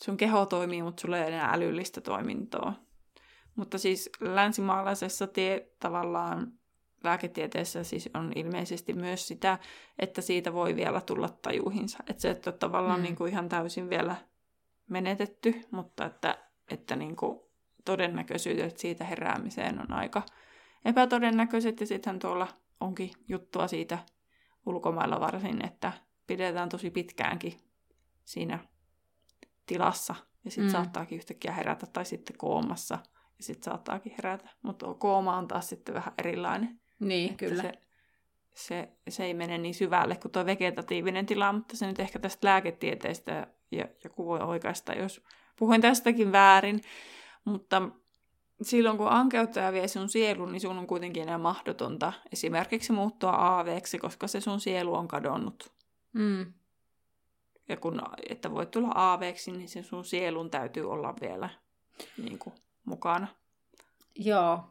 sun keho toimii, mutta sulla ei ole enää älyllistä toimintoa. Mutta siis länsimaalaisessa tie, tavallaan lääketieteessä siis on ilmeisesti myös sitä, että siitä voi vielä tulla tajuihinsa. Että se että on tavallaan mm. niin kuin ihan täysin vielä menetetty, mutta että, että niin kuin todennäköisyydet siitä heräämiseen on aika epätodennäköiset. Ja sittenhän tuolla onkin juttua siitä ulkomailla varsin, että pidetään tosi pitkäänkin siinä tilassa. Ja sitten mm. saattaakin yhtäkkiä herätä tai sitten koomassa. Ja sitten saattaakin herätä. Mutta kooma on taas sitten vähän erilainen. Niin, että kyllä. Se, se, se ei mene niin syvälle kuin tuo vegetatiivinen tila, mutta se nyt ehkä tästä lääketieteestä ja joku voi oikeastaan, jos puhuin tästäkin väärin. Mutta silloin kun ankeuttaja vie sun sielun, niin sun on kuitenkin enää mahdotonta esimerkiksi muuttua aaveeksi, koska se sun sielu on kadonnut. Mm. Ja kun, että voit tulla aaveeksi, niin se sun sielun täytyy olla vielä niin kuin, mukana. Joo,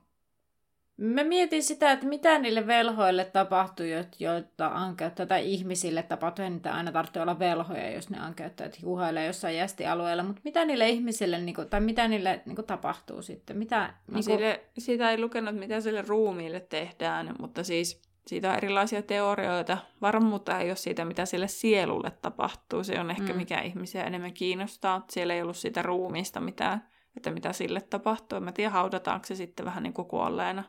Mä mietin sitä, että mitä niille velhoille tapahtuu, joita ankeuttaa, tai ihmisille tapahtuu, niitä aina tarvitsee olla velhoja, jos ne ankeuttajat juhailee jossain jästialueella, mutta mitä niille ihmisille, niin kuin, tai mitä niille niin kuin, tapahtuu sitten? Mitä, no, niin kuin... sille, siitä ei lukenut, mitä sille ruumiille tehdään, mutta siis siitä on erilaisia teorioita. Varmuutta ei ole siitä, mitä sille sielulle tapahtuu. Se on ehkä mm. mikä ihmisiä enemmän kiinnostaa. Siellä ei ollut siitä ruumiista mitään, että mitä sille tapahtuu. Mä tiedän, haudataanko se sitten vähän niin kuin kuolleena.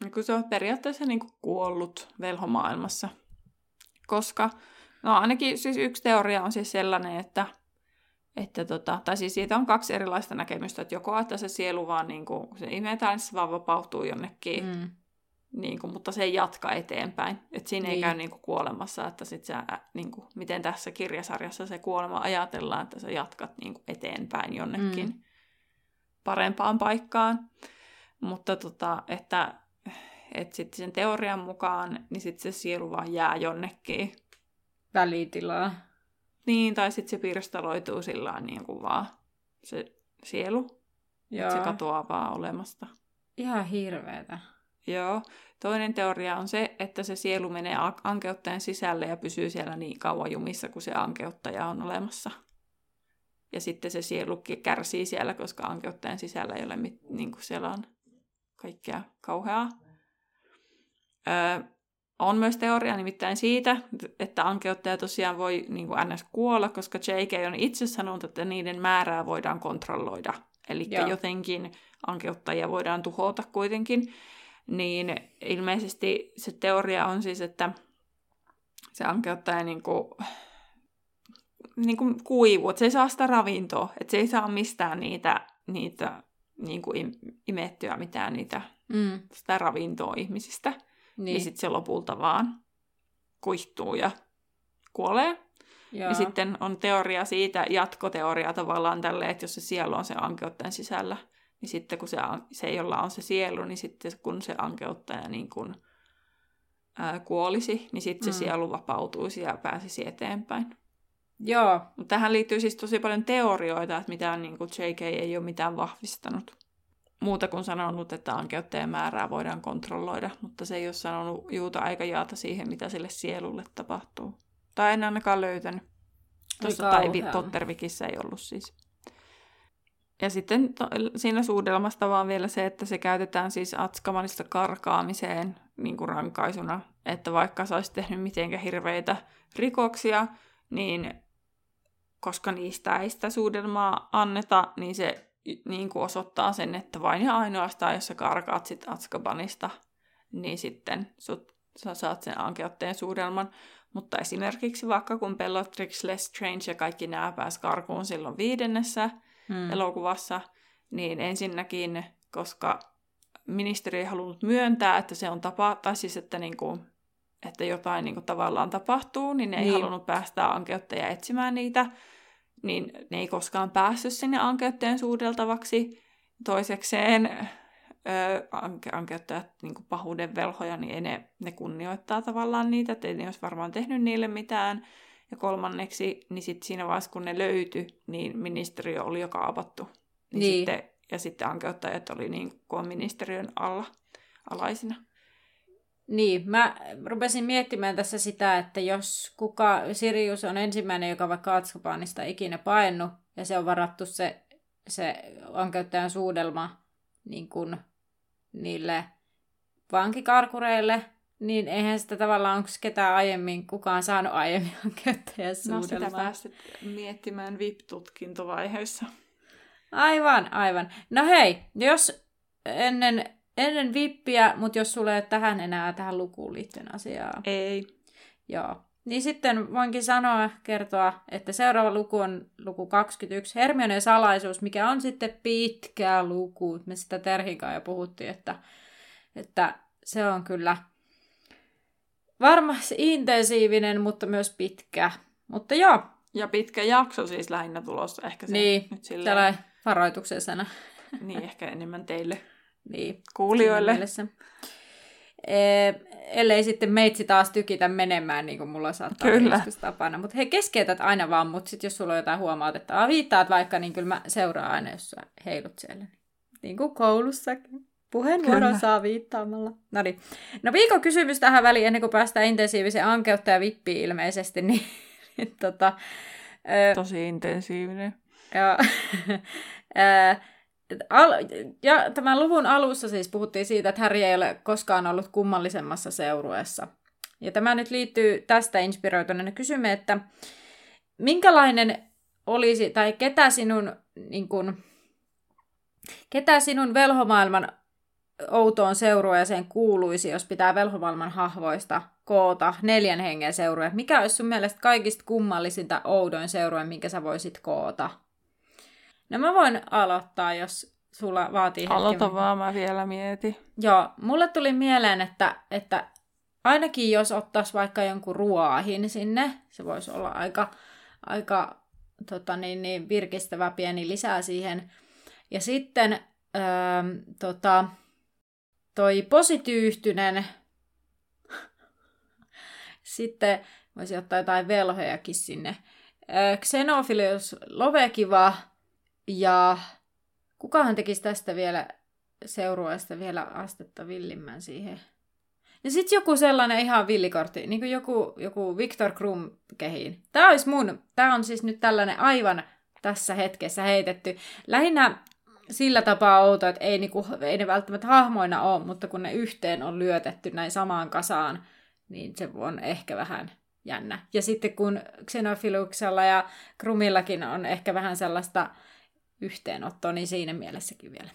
Niin kun se on periaatteessa niin kuin kuollut velhomaailmassa. Koska, no ainakin siis yksi teoria on siis sellainen, että, että tota, tai siis siitä on kaksi erilaista näkemystä, että joko että se sielu vaan niin kuin, kun se imetään, niin se vaan vapautuu jonnekin mm. Niin kuin, mutta se ei jatka eteenpäin. Et siinä niin. ei käy niin kuin, kuolemassa, että sit sä, niin kuin, miten tässä kirjasarjassa se kuolema ajatellaan, että sä jatkat niin kuin, eteenpäin jonnekin mm. parempaan paikkaan. Mutta tota, että, että sitten sen teorian mukaan, niin sitten se sielu vaan jää jonnekin. Välitilaa. Niin, tai sitten se pirstaloituu sillä niin kuin vaan se sielu. Joo. se katoaa vaan olemasta. Ihan hirveetä. Joo. Toinen teoria on se, että se sielu menee ankeuttajan sisälle ja pysyy siellä niin kauan jumissa, kun se ankeuttaja on olemassa. Ja sitten se sielu kärsii siellä, koska ankeuttajan sisällä ei ole mit, niin kuin siellä on kaikkea kauheaa. Öö, on myös teoria nimittäin siitä, että ankeuttaja tosiaan voi niin kuin ns. kuolla, koska JK on itse sanonut, että niiden määrää voidaan kontrolloida. Eli jotenkin ankeuttajia voidaan tuhota kuitenkin. Niin ilmeisesti se teoria on siis, että se ankeuttaja niin kuin, niin kuin kuivuu, että se ei saa sitä ravintoa, että se ei saa mistään niitä, niitä niin kuin imettyä mitään niitä, mm. sitä ravintoa ihmisistä. Niin, niin sitten se lopulta vaan kuihtuu ja kuolee. Ja sitten on teoria siitä, jatkoteoria tavallaan tälle, että jos se sielu on se ankeuttajan sisällä, niin sitten kun se, se jolla on se sielu, niin sitten kun se ankeuttaja niin kun, ää, kuolisi, niin sitten mm. se sielu vapautuisi ja pääsisi eteenpäin. Joo. Mutta tähän liittyy siis tosi paljon teorioita, että mitään niin kuin JK ei ole mitään vahvistanut. Muuta kuin sanonut, että ankeuttajan määrää voidaan kontrolloida, mutta se ei ole sanonut juuta aika jaata siihen, mitä sille sielulle tapahtuu. Tai en ainakaan löytänyt. Tuossa tai Tottervikissä ei ollut siis. Ja sitten to, siinä suudelmasta vaan vielä se, että se käytetään siis Atskamanista karkaamiseen niin kuin rankaisuna. Että vaikka sä olisit tehnyt mitenkä hirveitä rikoksia, niin koska niistä ei sitä suudelmaa anneta, niin se niin kuin osoittaa sen, että vain ja ainoastaan, jos sä karkaat sit Atskabanista, niin sitten sut, sä saat sen ankeutteen suudelman. Mutta esimerkiksi vaikka kun Bellatrix Lestrange ja kaikki nämä pääs karkuun silloin viidennessä hmm. elokuvassa, niin ensinnäkin, koska ministeri ei halunnut myöntää, että se on tapa, tai siis että, niin kuin, että jotain niin kuin tavallaan tapahtuu, niin ne ei niin. halunnut päästä ankeuttajia etsimään niitä, niin ne ei koskaan päässyt sinne ankeuttajien suudeltavaksi. Toisekseen anke, ankeuttajat niin pahuuden velhoja, niin ei ne, ne kunnioittaa tavallaan niitä, että ei ne olisi varmaan tehnyt niille mitään. Ja kolmanneksi, niin sitten siinä vaiheessa kun ne löytyi, niin ministeriö oli jo kaapattu. Niin niin. Sitten, ja sitten ankeuttajat oli niin kuin ministeriön alla, alaisina. Niin, mä rupesin miettimään tässä sitä, että jos kuka, Sirius on ensimmäinen, joka vaikka Atskabanista ikinä painut, ja se on varattu se, se ankeuttajan suudelma niin kuin niille vankikarkureille, niin eihän sitä tavallaan, onko ketään aiemmin, kukaan saanut aiemmin käyttäjäsuudelmaa. No sitä päästy miettimään VIP-tutkintovaiheessa. Aivan, aivan. No hei, jos ennen, ennen VIPpiä, mutta jos sulle ei tähän enää tähän lukuun liittyen asiaa. Ei. Joo. Niin sitten voinkin sanoa, kertoa, että seuraava luku on luku 21, Hermionen salaisuus, mikä on sitten pitkä luku. Me sitä Terhinkaan jo puhuttiin, että, että se on kyllä varmasti intensiivinen, mutta myös pitkä. Mutta joo. Ja pitkä jakso siis lähinnä tulossa ehkä se niin, nyt silleen. varoituksena. Niin, ehkä enemmän teille niin, kuulijoille. E, ellei sitten meitsi taas tykitä menemään, niin kuin mulla saattaa kyllä. joskus tapana. Mutta hei, keskeytät aina vaan, mutta sitten jos sulla on jotain huomautettavaa, viittaat vaikka, niin kyllä mä seuraan aina, jos sä heilut siellä. Niin kuin koulussakin. Puheenvuoron saa viittaamalla. No niin. No viikon kysymys tähän väliin, ennen kuin päästään intensiivisen ankeutta ja vippiin ilmeisesti, niin, niin tota... Tosi intensiivinen. Ja, Al- ja tämän luvun alussa siis puhuttiin siitä, että Harry ei ole koskaan ollut kummallisemmassa seurueessa. Ja tämä nyt liittyy tästä inspiroituneena. Kysymme, että minkälainen olisi, tai ketä sinun, niin kun, ketä sinun velhomaailman outoon seurueeseen kuuluisi, jos pitää velhomaailman hahvoista koota neljän hengen seurue? Mikä olisi sun mielestä kaikista kummallisinta oudoin seurue, minkä sä voisit koota? No mä voin aloittaa, jos sulla vaatii hetken. Aloita vaan, mä vielä mietin. Joo, mulle tuli mieleen, että, että ainakin jos ottaisi vaikka jonkun ruoahin sinne, se voisi olla aika, aika tota niin, niin virkistävä pieni lisää siihen. Ja sitten öö, tota, toi posityyhtynen, sitten voisi ottaa jotain velhojakin sinne. Xenophilius Lovekiva ja kukahan tekisi tästä vielä seurueesta vielä astetta villimmän siihen. Ja sitten joku sellainen ihan villikortti, niin kuin joku, joku Victor Krum kehiin. Tämä olisi mun, tämä on siis nyt tällainen aivan tässä hetkessä heitetty. Lähinnä sillä tapaa outo, että ei, niinku, ei ne välttämättä hahmoina ole, mutta kun ne yhteen on lyötetty näin samaan kasaan, niin se on ehkä vähän jännä. Ja sitten kun Xenofiluksella ja Krumillakin on ehkä vähän sellaista yhteenottoa, niin siinä mielessäkin vielä.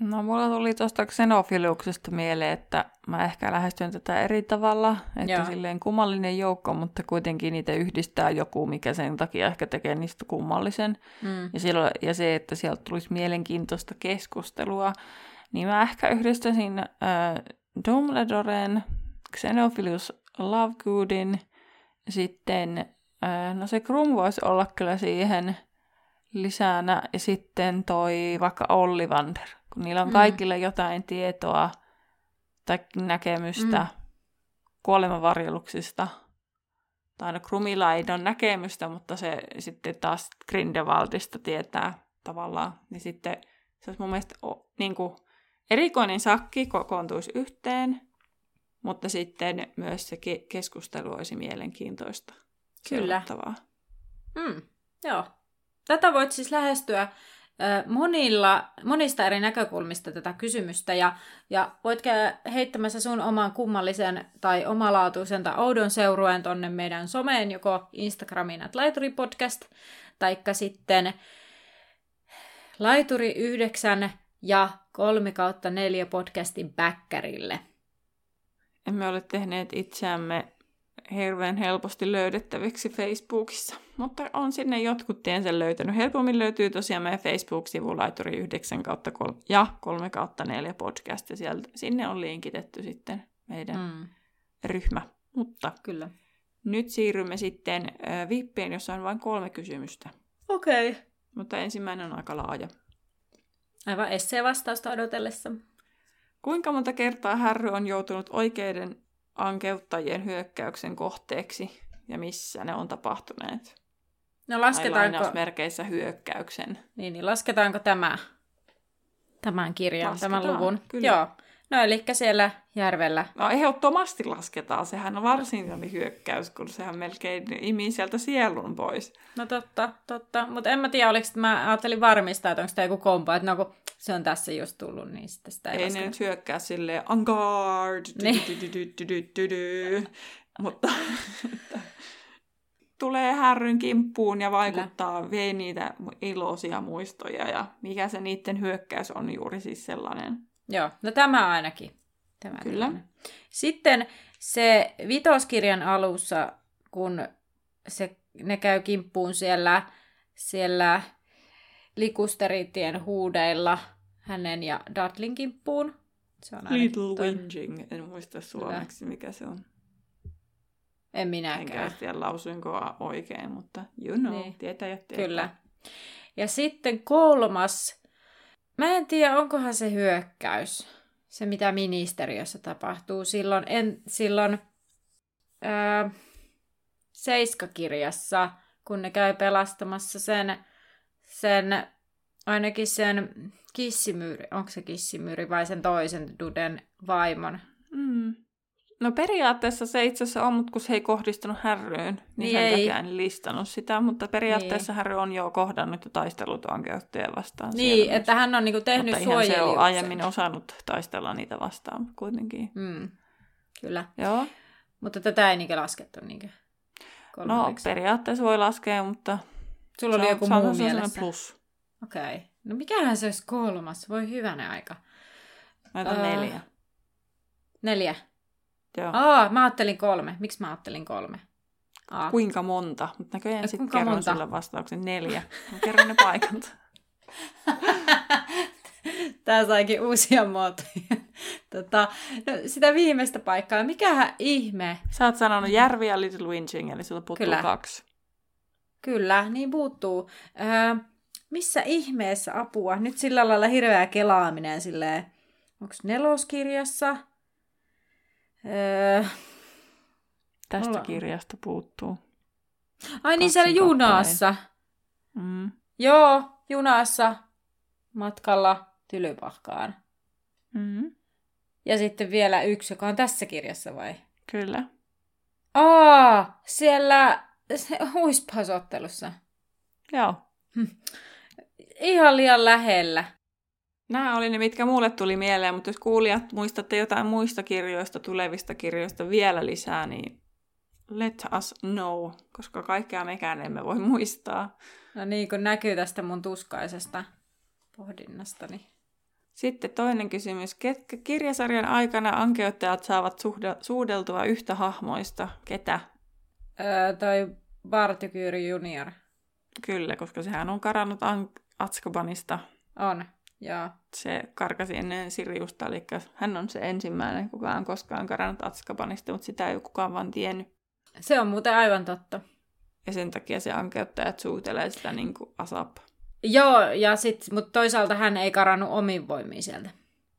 No mulla tuli tuosta Xenofiluksesta mieleen, että mä ehkä lähestyn tätä eri tavalla, että Joo. silleen kummallinen joukko, mutta kuitenkin niitä yhdistää joku, mikä sen takia ehkä tekee niistä kummallisen. Mm. Ja, silloin, ja se, että sieltä tulisi mielenkiintoista keskustelua, niin mä ehkä yhdistäisin äh, Dumbledoren, Xenophilus Lovegoodin, sitten, äh, no se Krum voisi olla kyllä siihen lisänä, ja sitten toi vaikka Ollivander kun niillä on mm. kaikille jotain tietoa tai näkemystä mm. kuolemavarjeluksista. Tai no Krumilla ei ole näkemystä, mutta se sitten taas Grindelwaldista tietää tavallaan. Niin sitten se olisi mun mielestä niin kuin, erikoinen sakki kokoontuisi yhteen, mutta sitten myös se ke- keskustelu olisi mielenkiintoista. Kyllä. Mm, joo. Tätä voit siis lähestyä monilla, monista eri näkökulmista tätä kysymystä ja, ja voit käydä heittämässä sun oman kummallisen tai omalaatuisen tai oudon seurueen tonne meidän someen, joko Instagramiin at laituripodcast, taikka sitten laituri 9 ja 3 kautta 4 podcastin backerille. Emme ole tehneet itseämme hirveän helposti löydettäviksi Facebookissa. Mutta on sinne jotkut tiensä löytänyt. Helpommin löytyy tosiaan meidän Facebook-sivu Laituri 9 kautta 3 ja 3 kautta 4 podcast. Ja sieltä, sinne on linkitetty sitten meidän mm. ryhmä. Mutta Kyllä. nyt siirrymme sitten äh, Vippeen, jossa on vain kolme kysymystä. Okei. Okay. Mutta ensimmäinen on aika laaja. Aivan esseen vastausta odotellessa. Kuinka monta kertaa Harry on joutunut oikeiden ankeuttajien hyökkäyksen kohteeksi ja missä ne on tapahtuneet. No lasketaanko... merkeissä hyökkäyksen. Niin, niin lasketaanko tämä, tämän kirjan, Lasketaan, tämän luvun? Kyllä. Joo. No eli siellä järvellä. No ehdottomasti lasketaan. Sehän on varsin oli hyökkäys, kun sehän melkein imi sieltä sielun pois. No totta, totta. Mutta en mä tiedä, oliko mä ajattelin varmistaa, että onko tämä joku kompa, että no kun se on tässä just tullut, niin sitten sitä ei Ei ne nyt hyökkää silleen on guard, mutta tulee härryn kimppuun ja vaikuttaa, vei niitä iloisia muistoja ja mikä se niiden hyökkäys on juuri siis sellainen. Joo, no tämä ainakin. Tämä Kyllä. Tilanne. Sitten se vitoskirjan alussa, kun se, ne käy kimppuun siellä, siellä likusteritien huudeilla hänen ja Dudlin kimppuun. Se on Little. Whinging, en muista suomeksi Kyllä. mikä se on. En minäkään. Enkä tiedä lausuinko oikein, mutta you know, niin. tietää ja tietää. Kyllä. Ja sitten kolmas, mä en tiedä onkohan se hyökkäys, se mitä ministeriössä tapahtuu silloin, en, silloin ää, Seiskakirjassa, kun ne käy pelastamassa sen, sen ainakin sen kissimyyri, onko se kissimyyri vai sen toisen Duden vaimon? Mm. No periaatteessa se itse asiassa on, mutta kun se ei kohdistunut härryyn, niin, niin sen ei. en listannut sitä, mutta periaatteessa niin. härry on jo kohdannut jo taistelut vankeuttajia vastaan. Niin, että hän on niinku tehnyt mutta se on aiemmin osannut taistella niitä vastaan, kuitenkin. Mm. Kyllä. Joo. Mutta tätä ei niinkö laskettu niinkö? No periaatteessa voi laskea, mutta... Sulla oli joku muu mielessä. plus. Okei. Okay. No mikähän se olisi kolmas? Voi hyvänä aika. Mä otan uh, neljä. Neljä? Joo. Aa, mä ajattelin kolme. Miksi mä ajattelin kolme? Aa. Kuinka monta? Mutta näköjään sitten kerron monta? sulle vastauksen neljä. Mä kerron ne paikat. Tää saikin uusia muotoja. Tota, no, sitä viimeistä paikkaa. Mikähän ihme? Sä oot sanonut Järvi ja Little Winching, eli sulla puuttuu Kyllä. kaksi. Kyllä, niin puuttuu. Öö, missä ihmeessä apua? Nyt sillä lailla hirveä kelaaminen silleen. Onko neloskirjassa? Öö, Tästä mulla... kirjasta puuttuu. Ai niin, siellä junassa. Mm. Joo, junassa matkalla Tylypahkaan. Mm. Ja sitten vielä yksi, joka on tässä kirjassa vai? Kyllä. Aa, siellä huispasottelussa. Joo. Hm. Ihan liian lähellä. Nämä oli ne, mitkä mulle tuli mieleen, mutta jos kuulijat muistatte jotain muista kirjoista, tulevista kirjoista vielä lisää, niin let us know, koska kaikkea mekään emme voi muistaa. No niin, kun näkyy tästä mun tuskaisesta pohdinnastani. Sitten toinen kysymys. Ketkä kirjasarjan aikana ankeuttajat saavat suhde- suudeltua yhtä hahmoista? Ketä? Öö, toi Bartykyyri junior. Kyllä, koska sehän on karannut An- Atskabanista. On, joo. Se karkasi ennen Siriusta, eli hän on se ensimmäinen, kuka on koskaan karannut Atskabanista, mutta sitä ei kukaan vaan tiennyt. Se on muuten aivan totta. Ja sen takia se ankeuttajat suutelee sitä niin kuin asap. Joo, ja sit, mutta toisaalta hän ei karannut omin voimiin sieltä.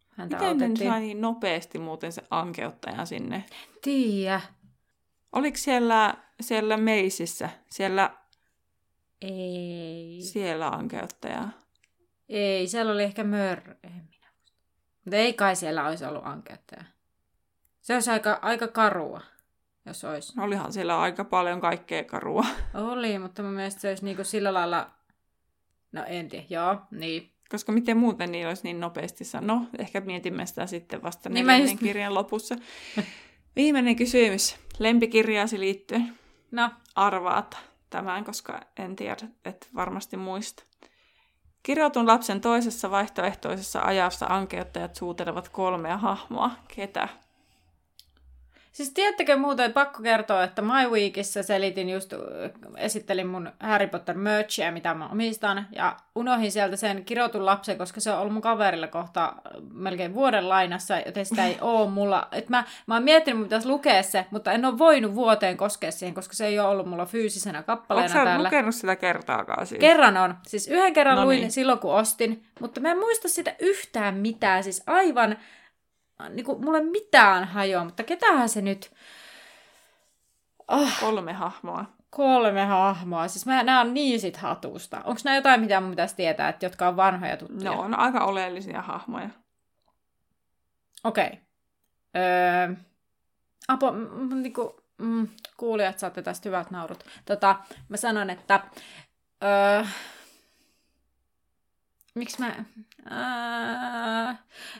Häntä Miten otettiin. sai niin nopeasti muuten se ankeuttaja sinne? Tiiä. Oliko siellä, siellä meisissä, siellä... Ei. Siellä ankeuttaja? Ei, siellä oli ehkä mör... En minä Mutta ei kai siellä olisi ollut ankeuttaja. Se olisi aika, aika karua jos olisi. No, olihan siellä aika paljon kaikkea karua. Oli, mutta mun mielestä se olisi niinku sillä lailla... No en tiedä, joo, niin. Koska miten muuten niillä olisi niin nopeasti No, ehkä mietimme sitä sitten vasta niin neljännen just... kirjan lopussa. Viimeinen kysymys. Lempikirjaasi liittyen. No. Arvaat tämän, koska en tiedä, että varmasti muista. Kirjoitun lapsen toisessa vaihtoehtoisessa ajassa ankeuttajat suutelevat kolmea hahmoa. Ketä? Siis tiedättekö muuten, pakko kertoa, että My Weekissä selitin just, esittelin mun Harry Potter merchia, mitä mä omistan, ja unohin sieltä sen kirjoitun lapsen, koska se on ollut mun kaverilla kohta melkein vuoden lainassa, joten sitä ei oo mulla. Et mä, mä oon miettinyt, että pitäisi lukea se, mutta en ole voinut vuoteen koskea siihen, koska se ei ole ollut mulla fyysisenä kappaleena Onko täällä. lukenut sitä kertaakaan siis? Kerran on. Siis yhden kerran no luin niin. silloin, kun ostin, mutta mä en muista sitä yhtään mitään. Siis aivan niin kuin, mulle mitään hajoa, mutta ketähän se nyt... Oh. Kolme hahmoa. Kolme hahmoa. Siis mä, nämä on niin sit hatusta. Onko nämä jotain, mitä mun pitäisi tietää, että jotka on vanhoja tuttuja? No, on aika oleellisia hahmoja. Okei. Okay. Öö, Apo, m- niinku, mm, kuulijat saatte tästä hyvät naurut. Tota, mä sanon, että öö, miksi mä...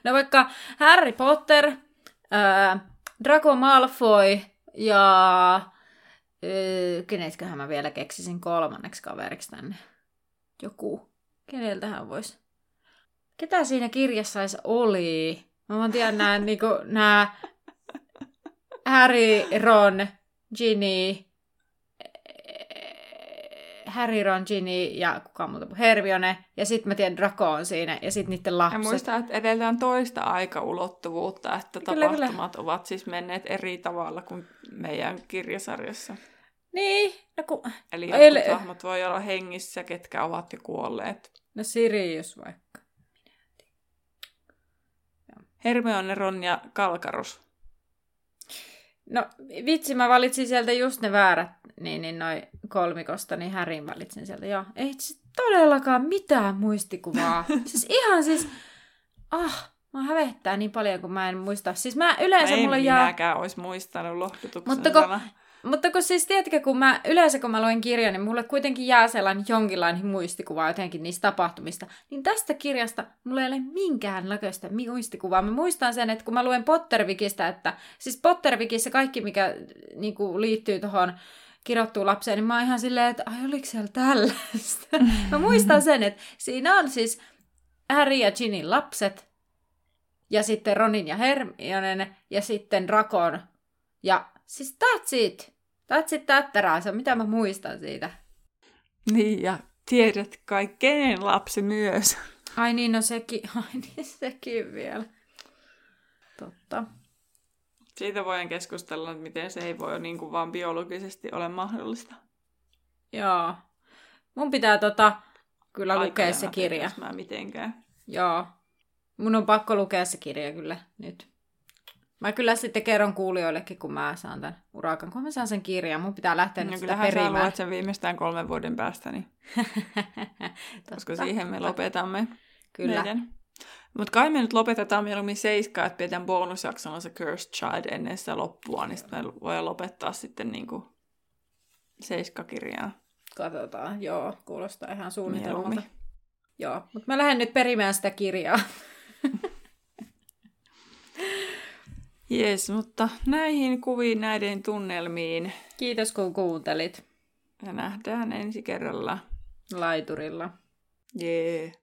No vaikka Harry Potter, ää, Draco Malfoy ja... Ää, kenetköhän mä vielä keksisin kolmanneksi kaveriksi tänne? Joku. Keneltähän voisi? Ketä siinä kirjassa edes oli? Mä vaan tiedän nää, niinku, nää Harry, Ron, Ginny, Harry, Ron, Ginny ja kuka muuta, Hermione. Ja sitten mä tiedän, Draco on siinä ja sitten niiden lapset. Ja muista, että edelleen toista aikaulottuvuutta, että kyllä, tapahtumat kyllä. ovat siis menneet eri tavalla kuin meidän kirjasarjassa. Niin. No ku... Eli jotkut El... hahmot voi olla hengissä, ketkä ovat jo kuolleet. No Sirius vaikka. Hermione, Ron ja Kalkarus. No vitsi, mä valitsin sieltä just ne väärät, niin, niin noin kolmikosta, niin Härin valitsin sieltä. Joo, ei siis todellakaan mitään muistikuvaa. siis ihan siis, ah, mä hävettää niin paljon, kun mä en muista. Siis mä yleensä mä mulla jää... minäkään olisi muistanut lohdutuksen Mutta kun, mutta kun siis, tiedätkö, kun mä yleensä kun mä luen kirjan, niin mulle kuitenkin jää sellainen jonkinlainen muistikuva jotenkin niistä tapahtumista. Niin tästä kirjasta mulla ei ole minkäänlaista muistikuvaa. Mä muistan sen, että kun mä luen Pottervikistä, että siis Pottervikissä kaikki, mikä niin kuin, liittyy tuohon kirjoittuu lapseen, niin mä oon ihan silleen, että ai oliko siellä tällaista? mä muistan sen, että siinä on siis Harry ja Ginny lapset, ja sitten Ronin ja Hermionen, ja sitten Rakon, ja siis that's it. That's it, tättärää. Se on mitä mä muistan siitä. Niin, ja tiedät kai kenen lapsi myös. Ai niin, no sekin, ai niin, sekin vielä. Totta. Siitä voin keskustella, että miten se ei voi niin kuin vaan biologisesti ole mahdollista. Joo. Mun pitää tota, kyllä Aikana lukea se kirja. mä mitenkään. Joo. Mun on pakko lukea se kirja kyllä nyt. Mä kyllä sitten kerron kuulijoillekin, kun mä saan tämän urakan, kun mä saan sen kirjan. Mun pitää lähteä no, nyt sitä perimään. sä sen viimeistään kolmen vuoden päästä, niin... koska siihen me lopetamme kyllä. meidän. Mutta kai me nyt lopetetaan mieluummin seiskaa, että pidetään bonusjaksolla se Cursed Child ennen sitä loppua, niin sitten me voidaan lopettaa sitten niinku seiskakirjaa. Katsotaan, joo, kuulostaa ihan suunnitelmalta. Joo, mutta mä lähden nyt perimään sitä kirjaa. Jes, mutta näihin kuviin, näiden tunnelmiin. Kiitos kun kuuntelit. Ja nähdään ensi kerralla. Laiturilla. Jee. Yeah.